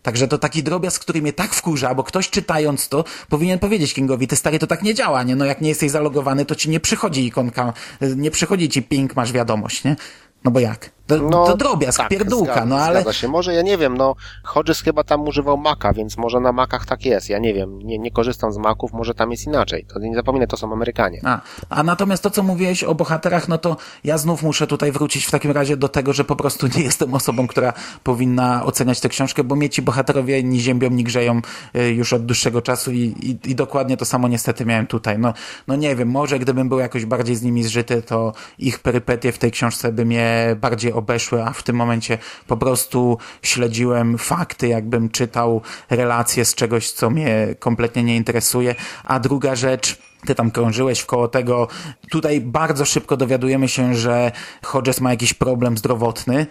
Także to taki drobiazg, który mnie tak wkurza, bo ktoś czytając to powinien powiedzieć Kingowi, ty stary, to tak nie działa, nie? No jak nie jesteś zalogowany, to ci nie przychodzi ikonka, nie przychodzi ci ping, masz wiadomość, nie? No bo jak? To, no, to drobiazg, tak, pierdółka, zgadza, no ale... Zgadza się. Może, ja nie wiem, no, Hodges chyba tam używał Maca, więc może na Macach tak jest, ja nie wiem, nie, nie korzystam z Maców, może tam jest inaczej. To nie zapominaj, to są Amerykanie. A, a natomiast to, co mówiłeś o bohaterach, no to ja znów muszę tutaj wrócić w takim razie do tego, że po prostu nie jestem osobą, która powinna oceniać tę książkę, bo mnie ci bohaterowie ni ziębią, ni grzeją y, już od dłuższego czasu i, i, i dokładnie to samo niestety miałem tutaj. No, no nie wiem, może gdybym był jakoś bardziej z nimi zżyty, to ich perypetie w tej książce by mnie bardziej obeszły, a w tym momencie po prostu śledziłem fakty, jakbym czytał relacje z czegoś, co mnie kompletnie nie interesuje. A druga rzecz, ty tam krążyłeś wkoło tego. Tutaj bardzo szybko dowiadujemy się, że Hodges ma jakiś problem zdrowotny.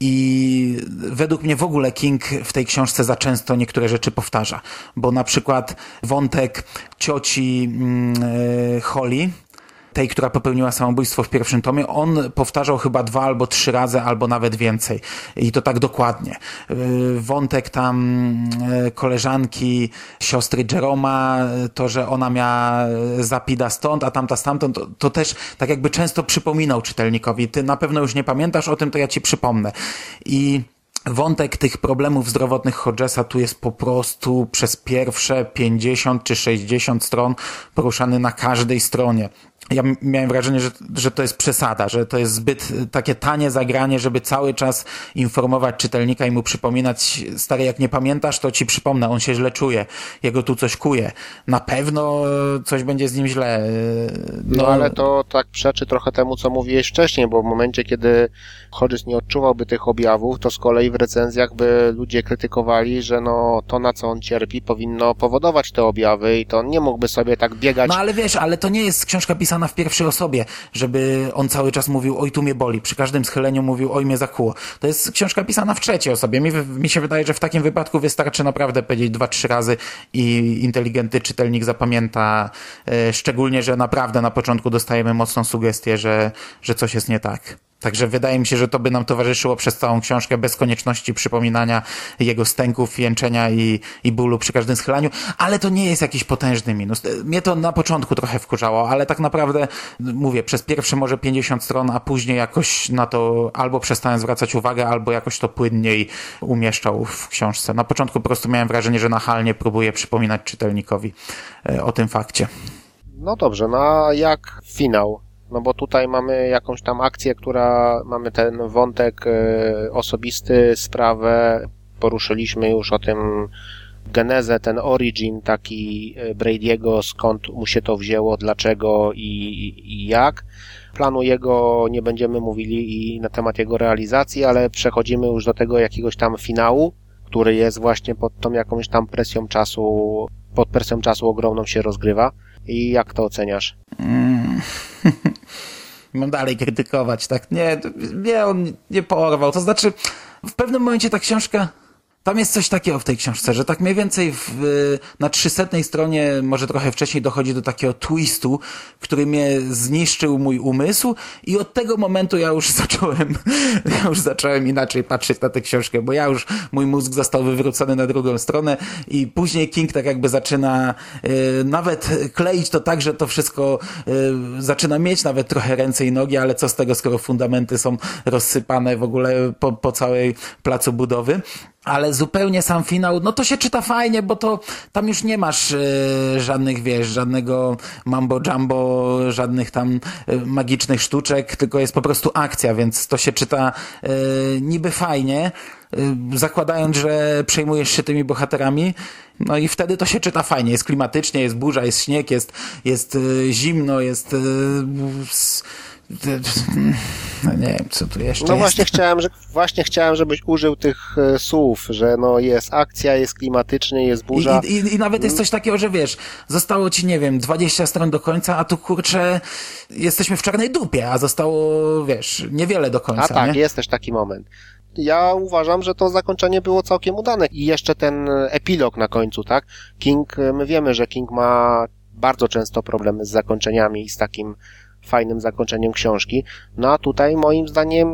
I według mnie w ogóle King w tej książce za często niektóre rzeczy powtarza, bo na przykład wątek cioci e, Holly, tej, która popełniła samobójstwo w pierwszym tomie, on powtarzał chyba dwa albo trzy razy, albo nawet więcej. I to tak dokładnie. Y, wątek tam y, koleżanki, siostry Jeroma, to, że ona miała zapida stąd, a tamta stamtąd, to, to też tak jakby często przypominał czytelnikowi. Ty na pewno już nie pamiętasz o tym, to ja ci przypomnę. I wątek tych problemów zdrowotnych Hodgesa tu jest po prostu przez pierwsze 50 czy 60 stron poruszany na każdej stronie ja miałem wrażenie, że, że to jest przesada, że to jest zbyt takie tanie zagranie, żeby cały czas informować czytelnika i mu przypominać, stary, jak nie pamiętasz, to ci przypomnę, on się źle czuje, jego tu coś kuje. Na pewno coś będzie z nim źle. No, no ale to tak przeczy trochę temu, co mówiłeś wcześniej, bo w momencie, kiedy Hodges nie odczuwałby tych objawów, to z kolei w recenzjach by ludzie krytykowali, że no to, na co on cierpi, powinno powodować te objawy i to on nie mógłby sobie tak biegać. No ale wiesz, ale to nie jest książka pisana napisana w pierwszej osobie, żeby on cały czas mówił, oj tu mnie boli, przy każdym schyleniu mówił, oj mnie zakuło. To jest książka pisana w trzeciej osobie. Mi, mi się wydaje, że w takim wypadku wystarczy naprawdę powiedzieć dwa, trzy razy i inteligentny czytelnik zapamięta, e, szczególnie, że naprawdę na początku dostajemy mocną sugestię, że, że coś jest nie tak. Także wydaje mi się, że to by nam towarzyszyło przez całą książkę bez konieczności przypominania jego stęków, jęczenia i, i bólu przy każdym schylaniu, ale to nie jest jakiś potężny minus. Mnie to na początku trochę wkurzało, ale tak naprawdę, mówię, przez pierwsze może 50 stron, a później jakoś na to albo przestałem zwracać uwagę, albo jakoś to płynniej umieszczał w książce. Na początku po prostu miałem wrażenie, że nachalnie próbuję przypominać czytelnikowi e, o tym fakcie. No dobrze, no a jak finał? No bo tutaj mamy jakąś tam akcję, która, mamy ten wątek e, osobisty, sprawę, poruszyliśmy już o tym genezę, ten origin taki e, Brady'ego, skąd mu się to wzięło, dlaczego i, i jak. Planu jego nie będziemy mówili i na temat jego realizacji, ale przechodzimy już do tego jakiegoś tam finału, który jest właśnie pod tą jakąś tam presją czasu, pod presją czasu ogromną się rozgrywa. I jak to oceniasz? Mam dalej krytykować, tak? Nie, nie, on nie porwał. To znaczy, w pewnym momencie ta książka tam jest coś takiego w tej książce, że tak mniej więcej w, na 300 stronie, może trochę wcześniej dochodzi do takiego twistu, który mnie zniszczył mój umysł i od tego momentu ja już zacząłem, ja już zacząłem inaczej patrzeć na tę książkę, bo ja już, mój mózg został wywrócony na drugą stronę i później King tak jakby zaczyna y, nawet kleić to tak, że to wszystko y, zaczyna mieć nawet trochę ręce i nogi, ale co z tego, skoro fundamenty są rozsypane w ogóle po, po całej placu budowy ale zupełnie sam finał, no to się czyta fajnie, bo to tam już nie masz y, żadnych, wiesz, żadnego mambo jumbo, żadnych tam y, magicznych sztuczek, tylko jest po prostu akcja, więc to się czyta y, niby fajnie, zakładając, że przejmujesz się tymi bohaterami, no i wtedy to się czyta fajnie, jest klimatycznie, jest burza, jest śnieg, jest, jest zimno, jest no nie wiem, co tu jeszcze No jest. właśnie chciałem, że, właśnie chciałem, żebyś użył tych e, słów, że no jest akcja, jest klimatycznie, jest burza. I, i, I nawet jest coś takiego, że wiesz, zostało ci, nie wiem, 20 stron do końca, a tu kurczę, jesteśmy w czarnej dupie, a zostało, wiesz, niewiele do końca. A tak, nie? jest też taki moment. Ja uważam, że to zakończenie było całkiem udane. I jeszcze ten epilog na końcu, tak? King, my wiemy, że King ma bardzo często problemy z zakończeniami i z takim fajnym zakończeniem książki. No a tutaj moim zdaniem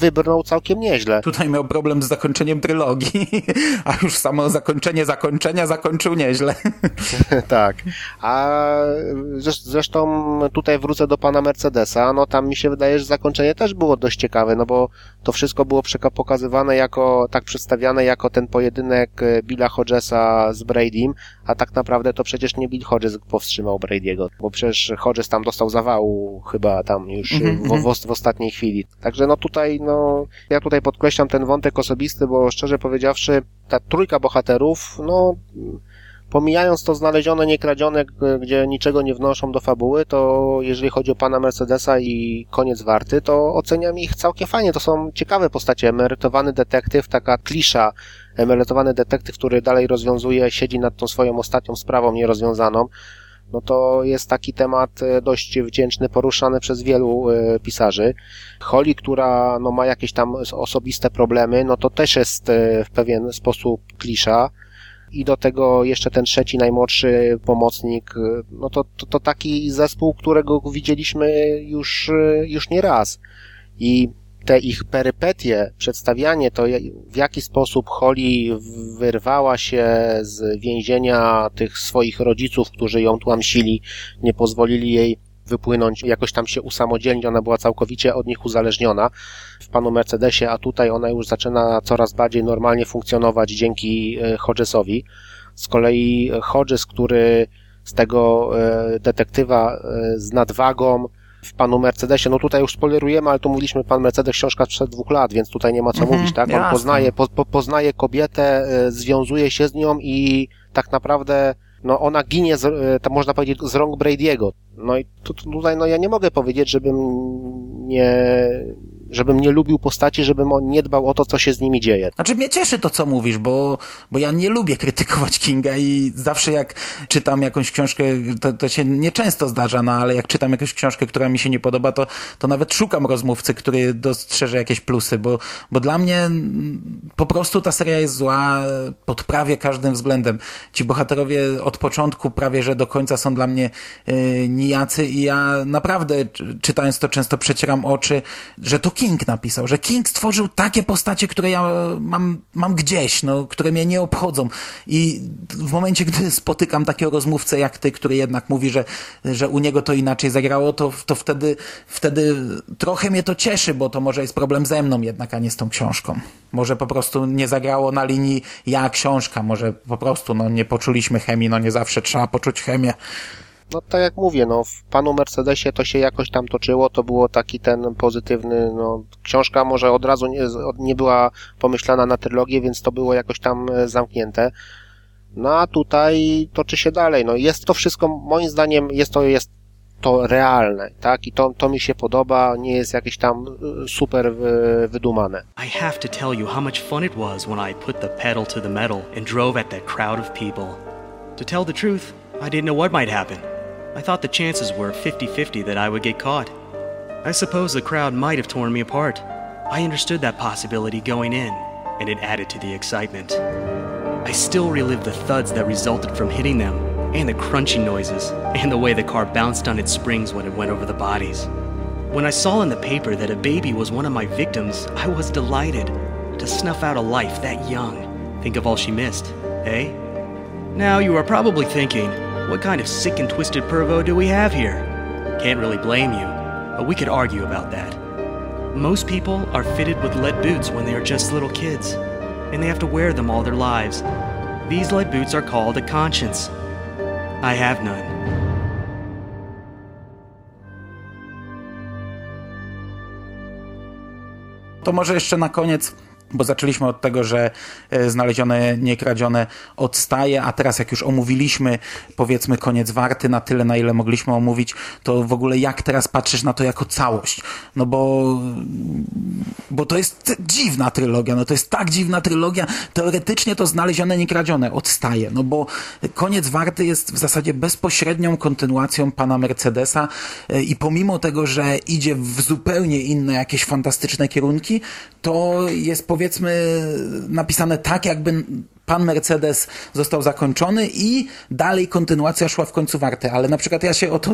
wybrnął całkiem nieźle. Tutaj miał problem z zakończeniem trylogii, a już samo zakończenie zakończenia zakończył nieźle. tak. A zresztą tutaj wrócę do pana Mercedesa, no tam mi się wydaje, że zakończenie też było dość ciekawe, no bo to wszystko było pokazywane jako, tak przedstawiane jako ten pojedynek e, Billa Hodgesa z Bradym, a tak naprawdę to przecież nie Bill Hodges powstrzymał Brady'ego, bo przecież Hodges tam dostał zawału chyba tam już mm -hmm. w, mhm. w, w, ostatniej chwili. Także no tutaj, no, ja tutaj podkreślam ten wątek osobisty, bo szczerze powiedziawszy, ta trójka bohaterów, no, pomijając to znalezione, niekradzione, gdzie niczego nie wnoszą do fabuły, to jeżeli chodzi o pana Mercedesa i koniec warty, to oceniam ich całkiem fajnie. To są ciekawe postacie. Emerytowany detektyw, taka klisza, emerytowany detektyw, który dalej rozwiązuje, siedzi nad tą swoją ostatnią sprawą nierozwiązaną. No to jest taki temat e, dość wdzięczny, poruszany przez wielu e, pisarzy. Holly, która no, ma jakieś tam osobiste problemy, no to też jest e, w pewien sposób klisza i do tego jeszcze ten trzeci, najmłodszy pomocnik, no to, to, to taki zespół, którego widzieliśmy już, już nie raz. I te ich perypetie, przedstawianie to, w jaki sposób Holly wyrwała się z więzienia tych swoich rodziców, którzy ją tłamsili, nie pozwolili jej wypłynąć, jakoś tam się usamodzielnić, ona była całkowicie od nich uzależniona w panu Mercedesie, a tutaj ona już zaczyna coraz bardziej normalnie funkcjonować dzięki e, Hodgesowi. Z kolei Hodges, który z tego e, detektywa e, z nadwagą w panu Mercedesie, no tutaj już spoilerujemy, ale tu mówiliśmy, pan Mercedes książka sprzed dwóch lat, więc tutaj nie ma co mhm, mówić, tak? On poznaje, po, po, poznaje kobietę, związuje się z nią i tak naprawdę no ona ginie, z, e, to można powiedzieć, z rąk Brady'ego. No i tu, tutaj, no ja nie mogę powiedzieć, żebym nie, żebym nie lubił postaci, żebym on nie dbał o to, co się z nimi dzieje. Znaczy mnie cieszy to, co mówisz, bo, bo ja nie lubię krytykować Kinga i zawsze jak czytam jakąś książkę, to, to się nieczęsto zdarza, no ale jak czytam jakąś książkę, która mi się nie podoba, to, to nawet szukam rozmówcy, który dostrzeże jakieś plusy, bo, bo dla mnie po prostu ta seria jest zła pod prawie każdym względem. Ci bohaterowie od początku prawie, że do końca są dla mnie yy, nijacy i ja naprawdę czytając to często przecieram oczy, że to King napisał, że King stworzył takie postacie, które ja mam, mam gdzieś, no, które mnie nie obchodzą. I w momencie, gdy spotykam takiego rozmówcę jak ty, który jednak mówi, że, że u niego to inaczej zagrało, to, to wtedy, wtedy trochę mnie to cieszy, bo to może jest problem ze mną jednak, a nie z tą książką. Może po prostu nie zagrało na linii ja książka, może po prostu no, nie poczuliśmy chemii, no nie zawsze trzeba poczuć chemię. No tak jak mówię, no w panu Mercedesie to się jakoś tam toczyło, to było taki ten pozytywny, no książka może od razu nie, nie była pomyślana na trylogię, więc to było jakoś tam e, zamknięte. No a tutaj toczy się dalej. No jest to wszystko, moim zdaniem, jest to, jest to realne, tak? I to, to mi się podoba, nie jest jakieś tam e, super wydumane. I have to tell you how much fun it was when I put the pedal to the metal and drove at that crowd of people. To tell the truth, I didn't know what might happen. I thought the chances were 50 50 that I would get caught. I suppose the crowd might have torn me apart. I understood that possibility going in, and it added to the excitement. I still relive the thuds that resulted from hitting them, and the crunching noises, and the way the car bounced on its springs when it went over the bodies. When I saw in the paper that a baby was one of my victims, I was delighted to snuff out a life that young. Think of all she missed, eh? Now you are probably thinking, what kind of sick and twisted pervo do we have here? Can't really blame you, but we could argue about that. Most people are fitted with lead boots when they are just little kids, and they have to wear them all their lives. These lead boots are called a conscience. I have none. To może jeszcze na koniec bo zaczęliśmy od tego, że e, znalezione, niekradzione odstaje, a teraz jak już omówiliśmy, powiedzmy, koniec warty na tyle, na ile mogliśmy omówić, to w ogóle jak teraz patrzysz na to jako całość? No bo, bo to jest dziwna trylogia, no to jest tak dziwna trylogia, teoretycznie to znalezione, niekradzione odstaje, no bo koniec warty jest w zasadzie bezpośrednią kontynuacją pana Mercedesa e, i pomimo tego, że idzie w zupełnie inne jakieś fantastyczne kierunki, to jest powiedzmy napisane tak, jakby pan Mercedes został zakończony i dalej kontynuacja szła w końcu warty. Ale na przykład ja się o to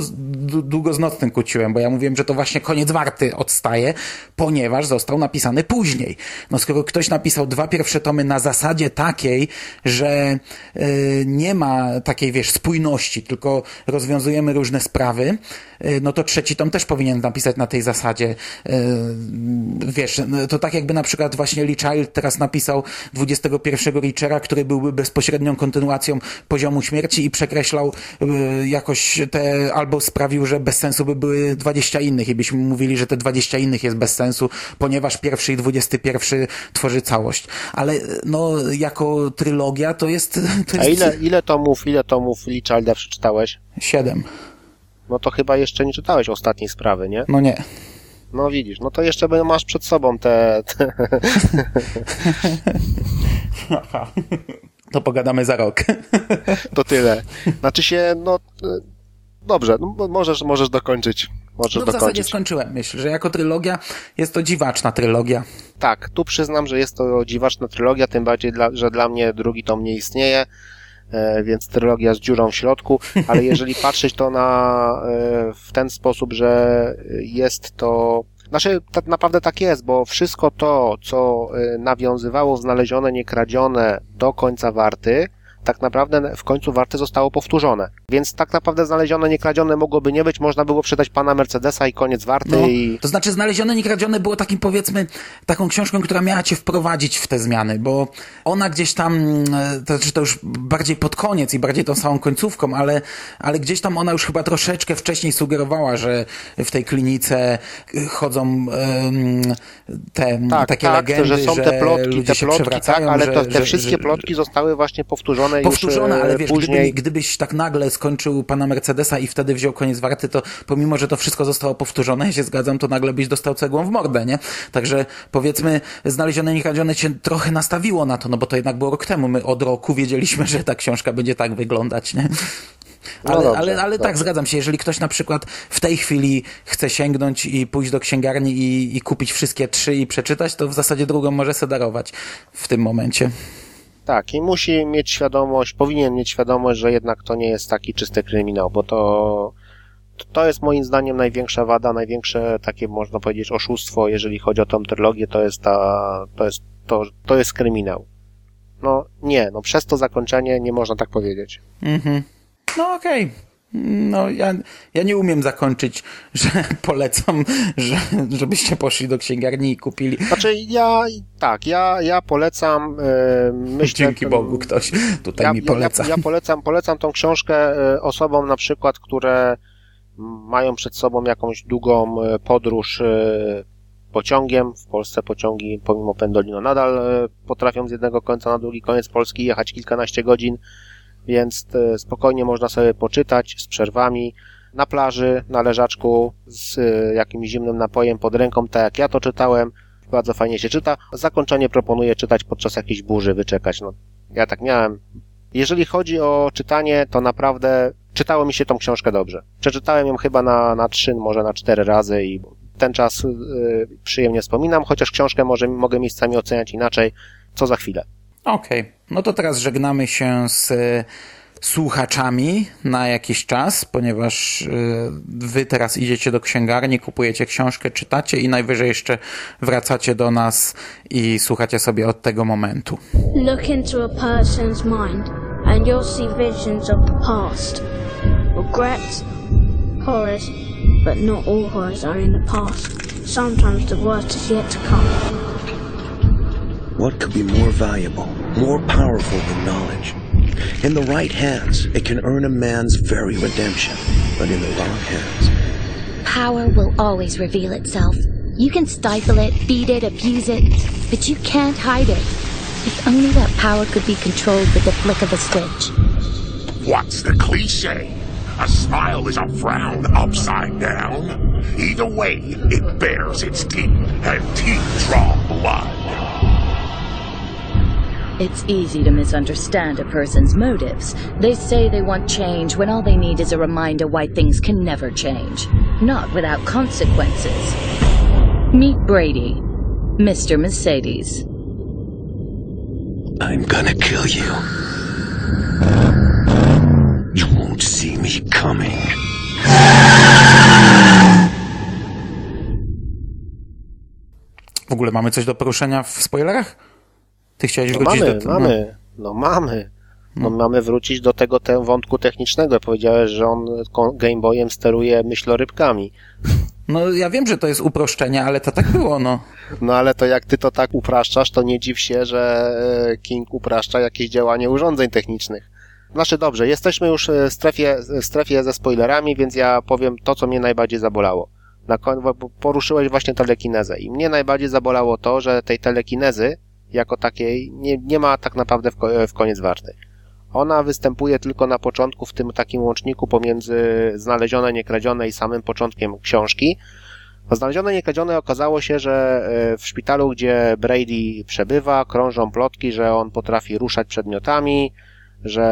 długo z nocnym kłóciłem, bo ja mówiłem, że to właśnie koniec warty odstaje, ponieważ został napisany później. No skoro ktoś napisał dwa pierwsze tomy na zasadzie takiej, że yy, nie ma takiej, wiesz, spójności, tylko rozwiązujemy różne sprawy, yy, no to trzeci tom też powinien napisać na tej zasadzie. Yy, wiesz, to tak jakby na przykład właśnie Lee Child teraz napisał 21 Reachera, który byłby bezpośrednią kontynuacją poziomu śmierci i przekreślał y, jakoś te, albo sprawił, że bez sensu by były 20 innych i byśmy mówili, że te 20 innych jest bez sensu, ponieważ pierwszy i 21 tworzy całość. Ale no, jako trylogia to jest... To jest... A ile, ile tomów, ile tomów Lee Childa przeczytałeś? Siedem. No to chyba jeszcze nie czytałeś ostatniej sprawy, nie? No nie. No widzisz, no to jeszcze masz przed sobą te... te... To pogadamy za rok. To tyle. Znaczy się, no dobrze, no, możesz, możesz dokończyć. Możesz no w dokończyć. zasadzie skończyłem. Myślę, że jako trylogia jest to dziwaczna trylogia. Tak, tu przyznam, że jest to dziwaczna trylogia, tym bardziej, dla, że dla mnie drugi tom nie istnieje, e, więc trylogia z dziurą w środku, ale jeżeli patrzeć to na, e, w ten sposób, że jest to znaczy, tak naprawdę tak jest, bo wszystko to, co y, nawiązywało znalezione, niekradzione do końca warty, tak naprawdę w końcu warte zostało powtórzone. Więc tak naprawdę znalezione, niekradzione mogłoby nie być, można było przydać pana Mercedesa i koniec warty. No, i... To znaczy znalezione, niekradzione było takim powiedzmy, taką książką, która miała cię wprowadzić w te zmiany, bo ona gdzieś tam, e, to znaczy to już bardziej pod koniec i bardziej tą samą końcówką, ale, ale gdzieś tam ona już chyba troszeczkę wcześniej sugerowała, że w tej klinice chodzą um, te tak, takie tak, legendy, że są te plotki, te plotki, tak, ale że, to, te że, wszystkie plotki zostały właśnie powtórzone powtórzone, powtórzone już ale wiesz, później. gdyby, gdybyś tak nagle skończył pana Mercedesa i wtedy wziął koniec warty, to pomimo, że to wszystko zostało powtórzone, ja się zgadzam, to nagle byś dostał cegłą w mordę, nie? Także powiedzmy, znalezione niekradzione się trochę nastawiło na to, no bo to jednak było rok temu. My od roku wiedzieliśmy, że ta książka będzie tak wyglądać, nie? No Ale, dobrze, ale, ale tak, zgadzam się. Jeżeli ktoś na przykład w tej chwili chce sięgnąć i pójść do księgarni i, i kupić wszystkie trzy i przeczytać, to w zasadzie drugą może se darować w tym momencie. Tak, i musi mieć świadomość, powinien mieć świadomość, że jednak to nie jest taki czysty kryminał, bo to, to jest moim zdaniem największa wada, największe takie, można powiedzieć, oszustwo, jeżeli chodzi o tą trylogię, to jest ta, to jest, to, to jest kryminał. No nie, no przez to zakończenie nie można tak powiedzieć. Mhm. No okej. No, ja, ja nie umiem zakończyć, że polecam, że, żebyście poszli do księgarni i kupili. Znaczy ja, tak, ja, ja polecam, e, myślę... Dzięki Bogu ktoś tutaj ja, mi poleca. Ja, ja, polecam, polecam tą książkę e, osobom na przykład, które mają przed sobą jakąś długą e, podróż e, pociągiem. W Polsce pociągi, pomimo Pendolino, nadal potrafią z jednego końca na drugi koniec Polski jechać kilkanaście godzin, więc e, spokojnie można sobie poczytać z przerwami na plaży, na leżaczku z e, jakimś zimnym napojem pod ręką, tak jak ja to czytałem. Bardzo fajnie się czyta. Zakończenie proponuję czytać podczas jakiejś burzy, wyczekać. No, ja tak miałem. Jeżeli chodzi o czytanie, to naprawdę czytało mi się tą książkę dobrze. Przeczytałem ją chyba na, na trzy, może na cztery razy i ten czas y, przyjemnie wspominam, chociaż książkę może mogę miejscami oceniać inaczej, co za chwilę. Okej, no to teraz żegnamy się z e, słuchaczami na jakiś czas, ponieważ e, wy teraz idziecie do księgarni, kupujecie książkę, czytacie i najwyżej jeszcze wracacie do nas i słuchacie sobie od tego momentu. Look into a person's mind, and you'll see visions of the past. Regrets, horrors, but not all horrors are in the past. Sometimes the worst is yet to come. What could be more valuable, more powerful than knowledge? In the right hands, it can earn a man's very redemption, but in the wrong hands, Power will always reveal itself. You can stifle it, beat it, abuse it, but you can't hide it. If only that power could be controlled with the flick of a switch. What's the cliche? A smile is a frown upside down. Either way, it bears its teeth, and teeth draw blood. It's easy to misunderstand a person's motives. They say they want change when all they need is a reminder why things can never change. Not without consequences. Meet Brady, Mr. Mercedes. I'm gonna kill you. You won't see me coming. W ogóle mamy coś do poruszenia w spoilerach? Ty chciałeś No wrócić mamy, do... mamy, no mamy. No, mamy wrócić do tego te wątku technicznego. Powiedziałeś, że on Game Boyem steruje myślorybkami. No ja wiem, że to jest uproszczenie, ale to tak było, no. No ale to jak ty to tak upraszczasz, to nie dziw się, że e, King upraszcza jakieś działanie urządzeń technicznych. Znaczy dobrze, jesteśmy już w strefie, w strefie ze spoilerami, więc ja powiem to, co mnie najbardziej zabolało. Na poruszyłeś właśnie telekinezę i mnie najbardziej zabolało to, że tej telekinezy jako takiej nie, nie ma tak naprawdę w, w koniec warty. Ona występuje tylko na początku w tym takim łączniku pomiędzy znalezione, niekradzione i samym początkiem książki. A Znalezione, niekradzione okazało się, że e, w szpitalu, gdzie Brady przebywa, krążą plotki, że on potrafi ruszać przedmiotami, że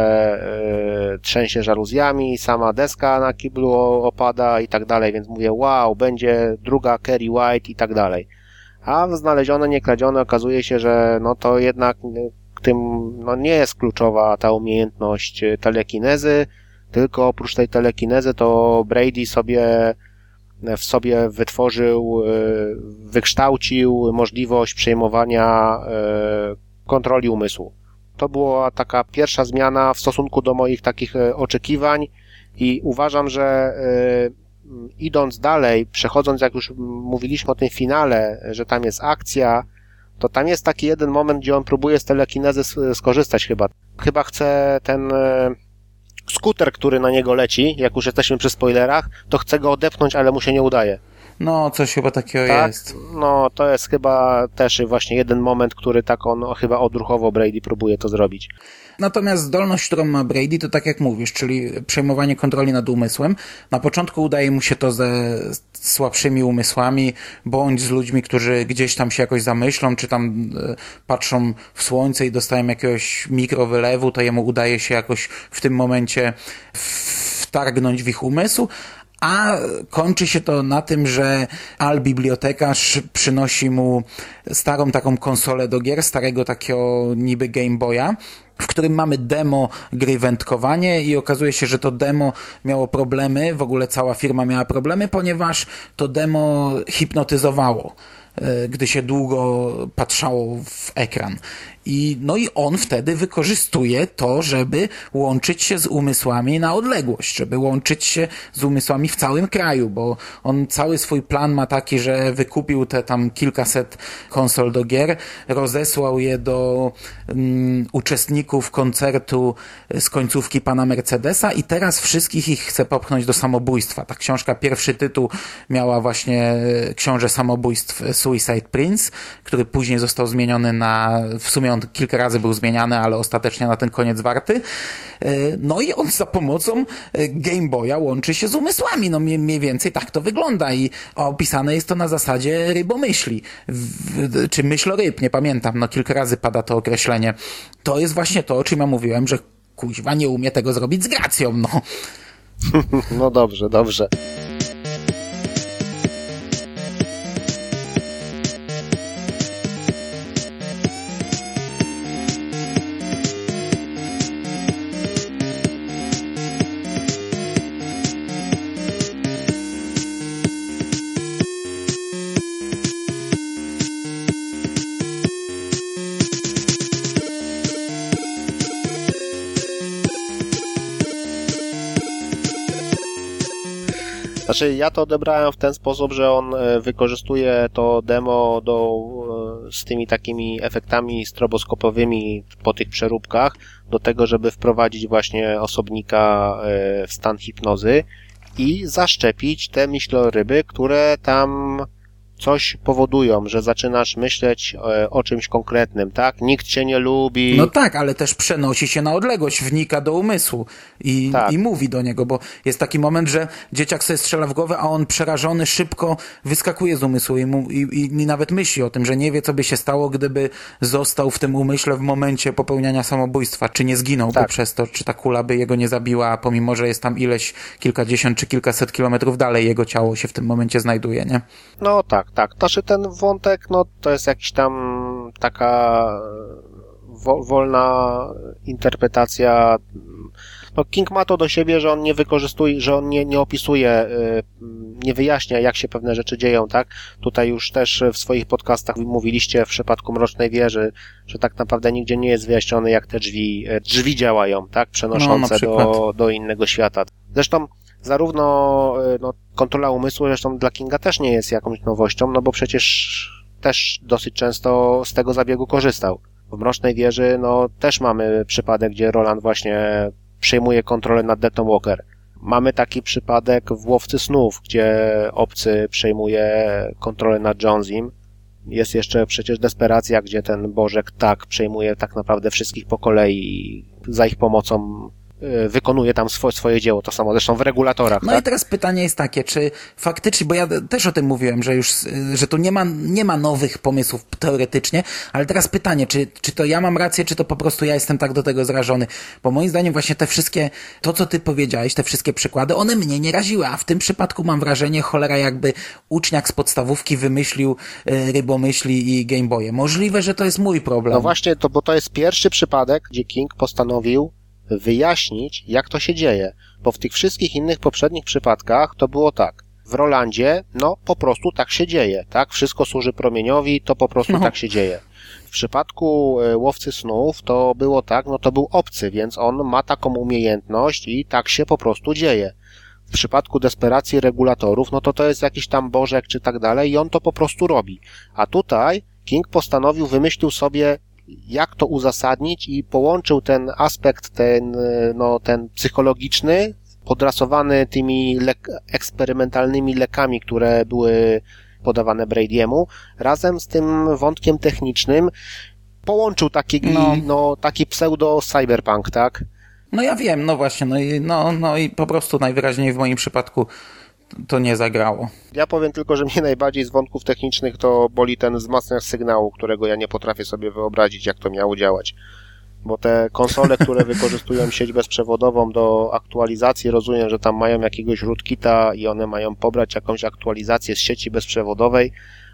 e, trzęsie żaluzjami, sama deska na kiblu opada i tak dalej, więc mówię, wow, będzie druga Kerry White i tak dalej. A znalezione, niekradzione okazuje się, że no to jednak tym no nie jest kluczowa ta umiejętność e, telekinezy, tylko oprócz tej telekinezy to Brady sobie w sobie wytworzył, e, wykształcił możliwość przejmowania e, kontroli umysłu. To była taka pierwsza zmiana w stosunku do moich takich oczekiwań i uważam, że idąc dalej, przechodząc jak już mówiliśmy o tym finale, że tam jest akcja, to tam jest taki jeden moment, gdzie on próbuje z telekinezy skorzystać chyba. Chyba chce ten e, skuter, który na niego leci, jak już jesteśmy przy spoilerach, to chce go odepchnąć, ale mu się nie udaje. No, coś chyba takiego tak? jest. No, to jest chyba też właśnie jeden moment, który tak on chyba odruchowo Brady próbuje to zrobić. Natomiast zdolność, którą ma Brady, to tak jak mówisz, czyli przejmowanie kontroli nad umysłem. Na początku udaje mu się to ze słabszymi umysłami, bądź z ludźmi, którzy gdzieś tam się jakoś zamyślą, czy tam e, patrzą w słońce i dostają jakiegoś mikrowylewu, to jemu udaje się jakoś w tym momencie wtargnąć w ich umysł, a kończy się to na tym, że Al bibliotekarz przynosi mu starą taką konsolę do gier, starego takiego niby Game Boya, w którym mamy demo gry Wędkowanie i okazuje się, że to demo miało problemy, w ogóle cała firma miała problemy, ponieważ to demo hipnotyzowało e, gdy się długo patrzało w ekran. I, no i on wtedy wykorzystuje to, żeby łączyć się z umysłami na odległość, żeby łączyć się z umysłami w całym kraju, bo on cały swój plan ma taki, że wykupił te tam kilkaset konsol do gier, rozesłał je do um, uczestników koncertu z końcówki pana Mercedesa i teraz wszystkich ich chce popchnąć do samobójstwa. Ta książka, pierwszy tytuł miała właśnie e, książę samobójstw Suicide Prince, który później został zmieniony na w sumie on kilka razy był zmieniany, ale ostatecznie na ten koniec warty. E, no i on za pomocą e, Game Boya łączy się z umysłami. No mniej więcej tak to wygląda i opisane jest to na zasadzie rybomyśli. Czy myśloryb, nie pamiętam. No kilka razy pada to określenie. To jest właśnie to, o czym ja mówiłem, że kuźwa nie umie tego zrobić z gracją, no. No dobrze, dobrze. Znaczy, ja to odebrałem w ten sposób, że on e, wykorzystuje to demo do, e, z tymi takimi efektami stroboskopowymi po tych przeróbkach do tego, żeby wprowadzić właśnie osobnika e, w stan hipnozy i zaszczepić te myśloryby, które tam coś powodują, że zaczynasz myśleć e, o czymś konkretnym, tak? Nikt cię nie lubi. No tak, ale też przenosi się na odległość, wnika do umysłu i, tak. i mówi do niego, bo jest taki moment, że dzieciak sobie strzela w głowę, a on przerażony szybko wyskakuje z umysłu i, mu, i, i nawet myśli o tym, że nie wie, co by się stało, gdyby został w tym umyśle w momencie popełniania samobójstwa, czy nie zginął tak. przez to, czy ta kula by jego nie zabiła, pomimo, że jest tam ileś kilkadziesiąt czy kilkaset kilometrów dalej, jego ciało się w tym momencie znajduje, nie? No tak, tak. To, że ten wątek, no to jest jakiś tam taka wo wolna interpretacja. No King ma to do siebie, że on nie wykorzystuje, że on nie, nie opisuje, nie wyjaśnia, jak się pewne rzeczy dzieją, tak? Tutaj już też w swoich podcastach mówiliście w przypadku Mrocznej Wieży, że tak naprawdę nigdzie nie jest wyjaśnione, jak te drzwi, e, drzwi działają, tak? Przenoszące no, do, do innego świata. Zresztą zarówno e, no, kontrola umysłu, zresztą dla Kinga też nie jest jakąś nowością, no bo przecież też dosyć często z tego zabiegu korzystał. W Mrocznej Wieży, no, też mamy przypadek, gdzie Roland właśnie przejmuje kontrolę nad Deton Walker. Mamy taki przypadek w Łowcy Snów, gdzie obcy przejmuje kontrolę nad Jonesim. Jest jeszcze przecież Desperacja, gdzie ten Bożek tak przejmuje tak naprawdę wszystkich po kolei za ich pomocą wykonuje tam swoje, swoje dzieło, to samo zresztą w regulatorach. No tak? i teraz pytanie jest takie, czy faktycznie, bo ja też o tym mówiłem, że już, że tu nie ma, nie ma nowych pomysłów teoretycznie, ale teraz pytanie, czy, czy to ja mam rację, czy to po prostu ja jestem tak do tego zrażony, bo moim zdaniem właśnie te wszystkie, to co ty powiedziałeś, te wszystkie przykłady, one mnie nie raziły, a w tym przypadku mam wrażenie, cholera jakby uczniak z podstawówki wymyślił y, rybomyśli i Gameboye. Możliwe, że to jest mój problem. No właśnie, to, bo to jest pierwszy przypadek, gdzie King postanowił wyjaśnić, jak to się dzieje, bo w tych wszystkich innych poprzednich przypadkach to było tak. W Rolandzie, no, po prostu tak się dzieje, tak? Wszystko służy promieniowi, to po prostu no. tak się dzieje. W przypadku e, łowcy snów to było tak, no to był obcy, więc on ma taką umiejętność i tak się po prostu dzieje. W przypadku desperacji regulatorów, no to to jest jakiś tam bożek czy tak dalej i on to po prostu robi. A tutaj King postanowił, wymyślił sobie jak to uzasadnić i połączył ten aspekt, ten, no, ten psychologiczny podrasowany tymi lek eksperymentalnymi lekami, które były podawane Brady'emu, razem z tym wątkiem technicznym połączył taki, no. no taki pseudo-cyberpunk, tak? No ja wiem, no właśnie, no i, no, no i po prostu najwyraźniej w moim przypadku to nie zagrało. Ja powiem tylko, że mnie najbardziej z wątków technicznych to boli ten wzmacniacz sygnału, którego ja nie potrafię sobie wyobrazić, jak to miało działać. Bo te konsole, które wykorzystują sieć bezprzewodową do aktualizacji, rozumiem, że tam mają jakiegoś rootkita i one mają pobrać jakąś aktualizację z sieci bezprzewodowej,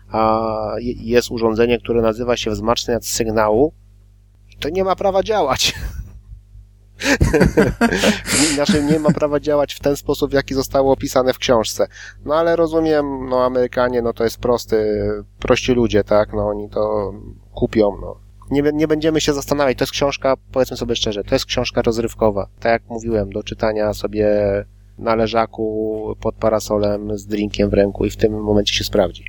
a jest urządzenie, które nazywa się wzmacniacz sygnału, to nie ma prawa działać. Inaczej nie ma prawa działać w ten sposób, w jaki zostało opisane w książce. No ale rozumiem, no Amerykanie, no to jest prosty, prości ludzie, tak, no oni to kupią, no. Nie, nie będziemy się zastanawiać, to jest książka, powiedzmy sobie szczerze, to jest książka rozrywkowa. Tak jak mówiłem, do czytania sobie na leżaku pod parasolem z drinkiem w ręku i w tym momencie się sprawdzi.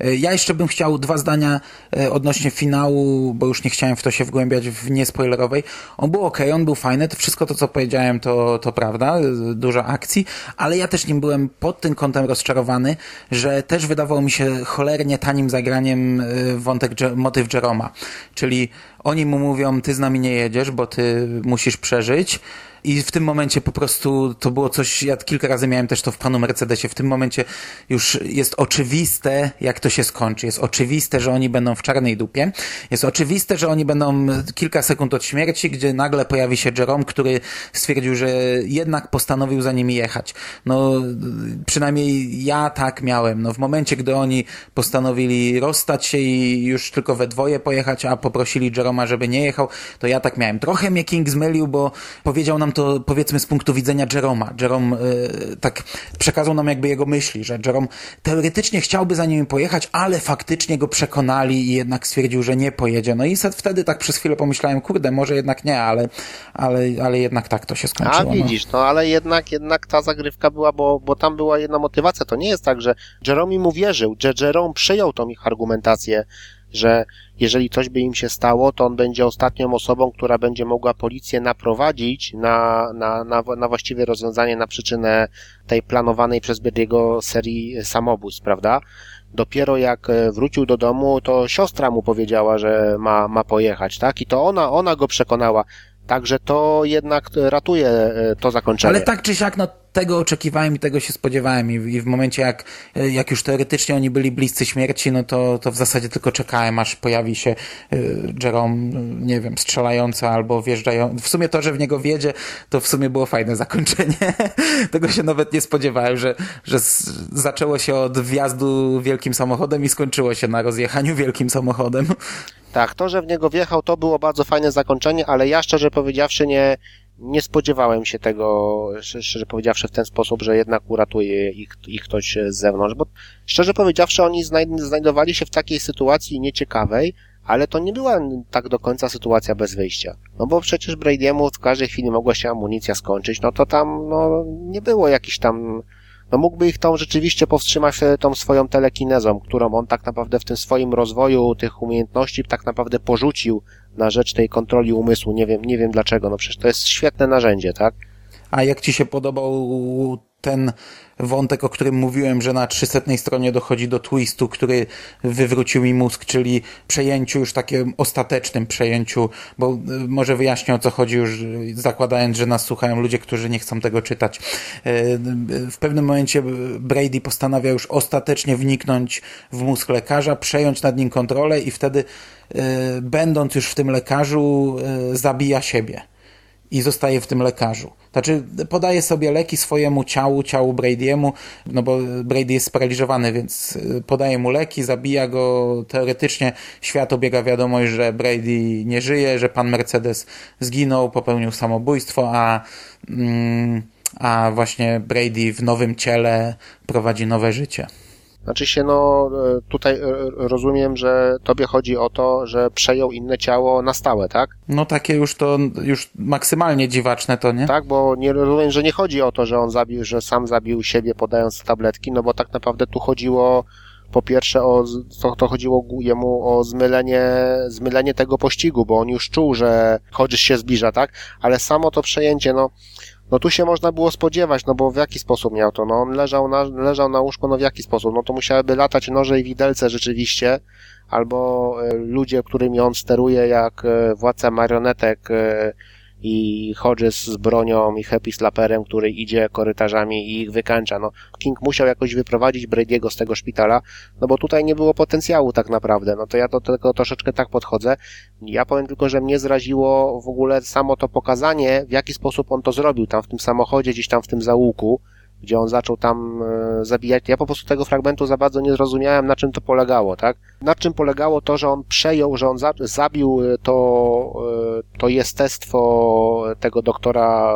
E, ja jeszcze bym chciał dwa zdania e, odnośnie finału, bo już nie chciałem w to się wgłębiać w niespoilerowej. On był ok, on był fajny, to wszystko to, co powiedziałem, to, to prawda, e, dużo akcji, ale ja też nim byłem pod tym kątem rozczarowany, że też wydawało mi się cholernie tanim zagraniem wątek, motyw Jeroma. Czyli oni mu mówią, ty z nami nie jedziesz, bo ty musisz przeżyć, i w tym momencie po prostu to było coś, ja kilka razy miałem też to w panu Mercedesie, w tym momencie już jest oczywiste, jak to się skończy. Jest oczywiste, że oni będą w czarnej dupie. Jest oczywiste, że oni będą kilka sekund od śmierci, gdzie nagle pojawi się Jerome, który stwierdził, że jednak postanowił za nimi jechać. No, przynajmniej ja tak miałem. No, w momencie, gdy oni postanowili rozstać się i już tylko we dwoje pojechać, a poprosili Jeroma, żeby nie jechał, to ja tak miałem. Trochę mnie King zmylił, bo powiedział nam to powiedzmy z punktu widzenia Jeroma. Jerome y, tak przekazał nam jakby jego myśli, że Jerome teoretycznie chciałby za nimi pojechać, ale faktycznie go przekonali i jednak stwierdził, że nie pojedzie. No i wtedy tak przez chwilę pomyślałem, kurde, może jednak nie, ale, ale, ale jednak tak to się skończyło. A no. widzisz, no, no ale jednak, jednak ta zagrywka była, bo, bo tam była jedna motywacja. To nie jest tak, że Jerome mu wierzył, że Jerome przyjął tą ich argumentację, że jeżeli coś by im się stało, to on będzie ostatnią osobą, która będzie mogła policję naprowadzić na, na, na, na właściwe rozwiązanie, na przyczynę tej planowanej przez Berdiego serii samobójstw, prawda? Dopiero jak e, wrócił do domu, to siostra mu powiedziała, że ma, ma pojechać, tak? I to ona, ona go przekonała. Także to jednak ratuje e, to zakończenie. Ale tak czy siak, no tego oczekiwałem i tego się spodziewałem i, i w momencie jak, jak już teoretycznie oni byli bliscy śmierci, no to, to w zasadzie tylko czekałem, aż pojawi się y, Jerome, nie wiem, strzelający albo wjeżdżający. W sumie to, że w niego wiedzie, to w sumie było fajne zakończenie. tego się nawet nie spodziewałem, że, że z, zaczęło się od wjazdu wielkim samochodem i skończyło się na rozjechaniu wielkim samochodem. Tak, to, że w niego wjechał, to było bardzo fajne zakończenie, ale ja szczerze powiedziawszy nie, nie spodziewałem się tego, szczerze powiedziawszy, w ten sposób, że jednak uratuje ich, ich ktoś z zewnątrz, bo szczerze powiedziawszy, oni znajdowali się w takiej sytuacji nieciekawej, ale to nie była tak do końca sytuacja bez wyjścia. No bo przecież Brady'emu w każdej chwili mogła się amunicja skończyć, no to tam, no, nie było jakichś tam no mógłby ich tą rzeczywiście powstrzymać tą swoją telekinezą, którą on tak naprawdę w tym swoim rozwoju tych umiejętności tak naprawdę porzucił na rzecz tej kontroli umysłu. Nie wiem, nie wiem dlaczego. No przecież to jest świetne narzędzie, tak? A jak ci się podobał ten wątek, o którym mówiłem, że na 300 stronie dochodzi do twistu, który wywrócił mi mózg, czyli przejęciu już takim ostatecznym przejęciu, bo y, może wyjaśnię o co chodzi już zakładając, że nas słuchają ludzie, którzy nie chcą tego czytać. Y, y, w pewnym momencie Brady postanawia już ostatecznie wniknąć w mózg lekarza, przejąć nad nim kontrolę i wtedy będąc już w tym lekarzu zabija siebie i zostaje w tym lekarzu. Znaczy, podaje sobie leki swojemu ciału, ciału Brady'emu, no bo Brady jest sparaliżowany, więc y, podaje mu leki, zabija go. Teoretycznie świat obiega wiadomość, że Brady nie żyje, że pan Mercedes zginął, popełnił samobójstwo, a, mm, a właśnie Brady w nowym ciele prowadzi nowe życie. Znaczy się, no e, tutaj e, rozumiem, że tobie chodzi o to, że przejął inne ciało na stałe, tak? No takie już to, już maksymalnie dziwaczne to, nie? Tak, bo nie rozumiem, że nie chodzi o to, że on zabił, że sam zabił siebie podając tabletki, no bo tak naprawdę tu chodziło po pierwsze o, to, to chodziło jemu o zmylenie, zmylenie tego pościgu, bo on już czuł, że chodzisz się zbliża, tak? Ale samo to przejęcie, no, No tu się można było spodziewać, no bo w jaki sposób miał to? No on leżał na, leżał na łóżku, no w jaki sposób? No to musiałyby latać noże i widelce rzeczywiście, albo e, ludzie, którymi on steruje, jak e, władca marionetek e, i Hodges z bronią i Happy Slapperem, który idzie korytarzami i ich wykańcza. No, King musiał jakoś wyprowadzić Brady'ego z tego szpitala, no bo tutaj nie było potencjału tak naprawdę. No to ja do tego troszeczkę tak podchodzę. Ja powiem tylko, że mnie zraziło w ogóle samo to pokazanie, w jaki sposób on to zrobił tam w tym samochodzie, gdzieś tam w tym załuku, gdzie on zaczął tam e, zabijać. Ja po prostu tego fragmentu za bardzo nie zrozumiałem, na czym to polegało, tak? Na czym polegało to, że on przejął, że on za, zabił e, to, e, to jestestwo tego doktora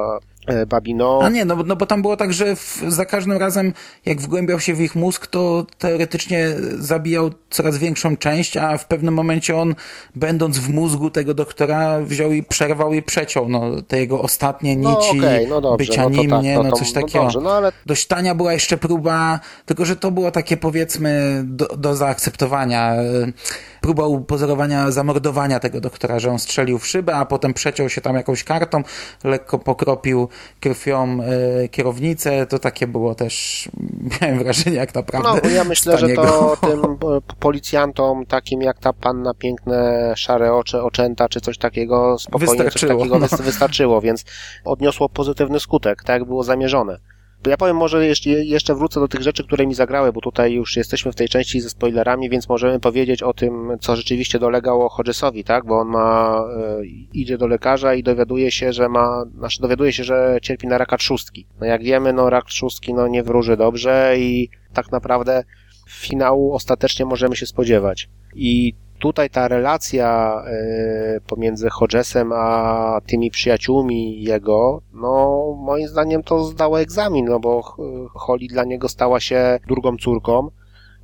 Babino. A nie, no, no bo tam było tak, że w, za każdym razem, jak wgłębiał się w ich mózg, to teoretycznie zabijał coraz większą część, a w pewnym momencie on, będąc w mózgu tego doktora, wziął i przerwał i przeciął, no, te jego ostatnie No nici okej, no dobrze, bycia no nim, tak, nie, no no, to- coś no takiego. dobrze, no ale- Dość tania była jeszcze próba, tylko że to było takie powiedzmy do, do zaakceptowania. Próba upozorowania zamordowania tego doktora, że on strzelił w szybę, a potem przeciął się tam jakąś kartą, lekko pokropił krwią e, kierownicę. To takie było też, miałem wrażenie, jak naprawdę. No, ja myślę, że to tym policjantom, takim jak ta panna piękne, szare oczy, oczęta, czy coś takiego, spokojnie coś Wystarczyło, takiego no. wys- wystarczyło, więc odniosło pozytywny skutek, tak jak było zamierzone. Ja powiem może jeszcze, jeszcze wrócę do tych rzeczy, które mi zagrały, bo tutaj już jesteśmy w tej części ze spoilerami, więc możemy powiedzieć o tym, co rzeczywiście dolegało Hodgesowi, tak? Bo on ma, e, idzie do lekarza i dowiaduje się, że ma, znaczy dowiaduje się, że cierpi na raka trzustki. No jak wiemy, no rak trzustki no nie wróży dobrze i tak naprawdę finału ostatecznie możemy się spodziewać. I tutaj ta relacja e, pomiędzy Hodgesem a tymi przyjaciółmi jego, no moim zdaniem to zdało egzamin, no bo Holly dla niego stała się drugą córką.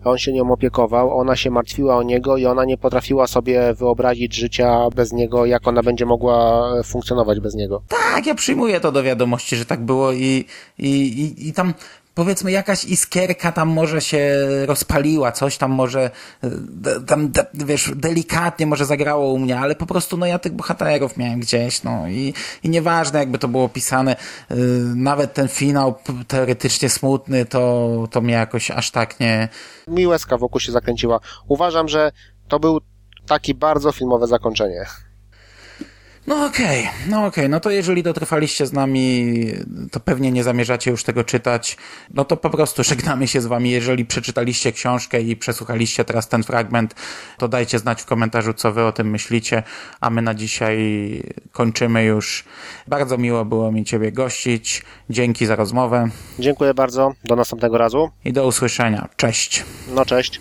On się nią opiekował, ona się martwiła o niego i ona nie potrafiła sobie wyobrazić życia bez niego, jak ona będzie mogła funkcjonować bez niego. Tak, ja przyjmuję to do wiadomości, że tak było i, i, i, i tam powiedzmy jakaś iskierka tam może się rozpaliła, coś tam może e, tam, wiesz, delikatnie może zagrało u mnie, ale po prostu no ja tych bohaterów miałem gdzieś, no i, i nieważne jakby to było pisane, y, nawet ten finał teoretycznie smutny, to, to mnie jakoś aż tak nie, Mi łezka wokół się zakręciła. Uważam, że to był taki bardzo filmowe zakończenie. No okej, no okej, no to jeżeli dotrwaliście z nami, to pewnie nie zamierzacie już tego czytać, no to po prostu żegnamy się z wami. Jeżeli przeczytaliście książkę i przesłuchaliście teraz ten fragment, to dajcie znać w komentarzu, co wy o tym myślicie, a my na dzisiaj kończymy już. Bardzo miło było mi ciebie gościć, dzięki za rozmowę Dziękuję bardzo, do następnego razu. i do usłyszenia. Cześć. No cześć.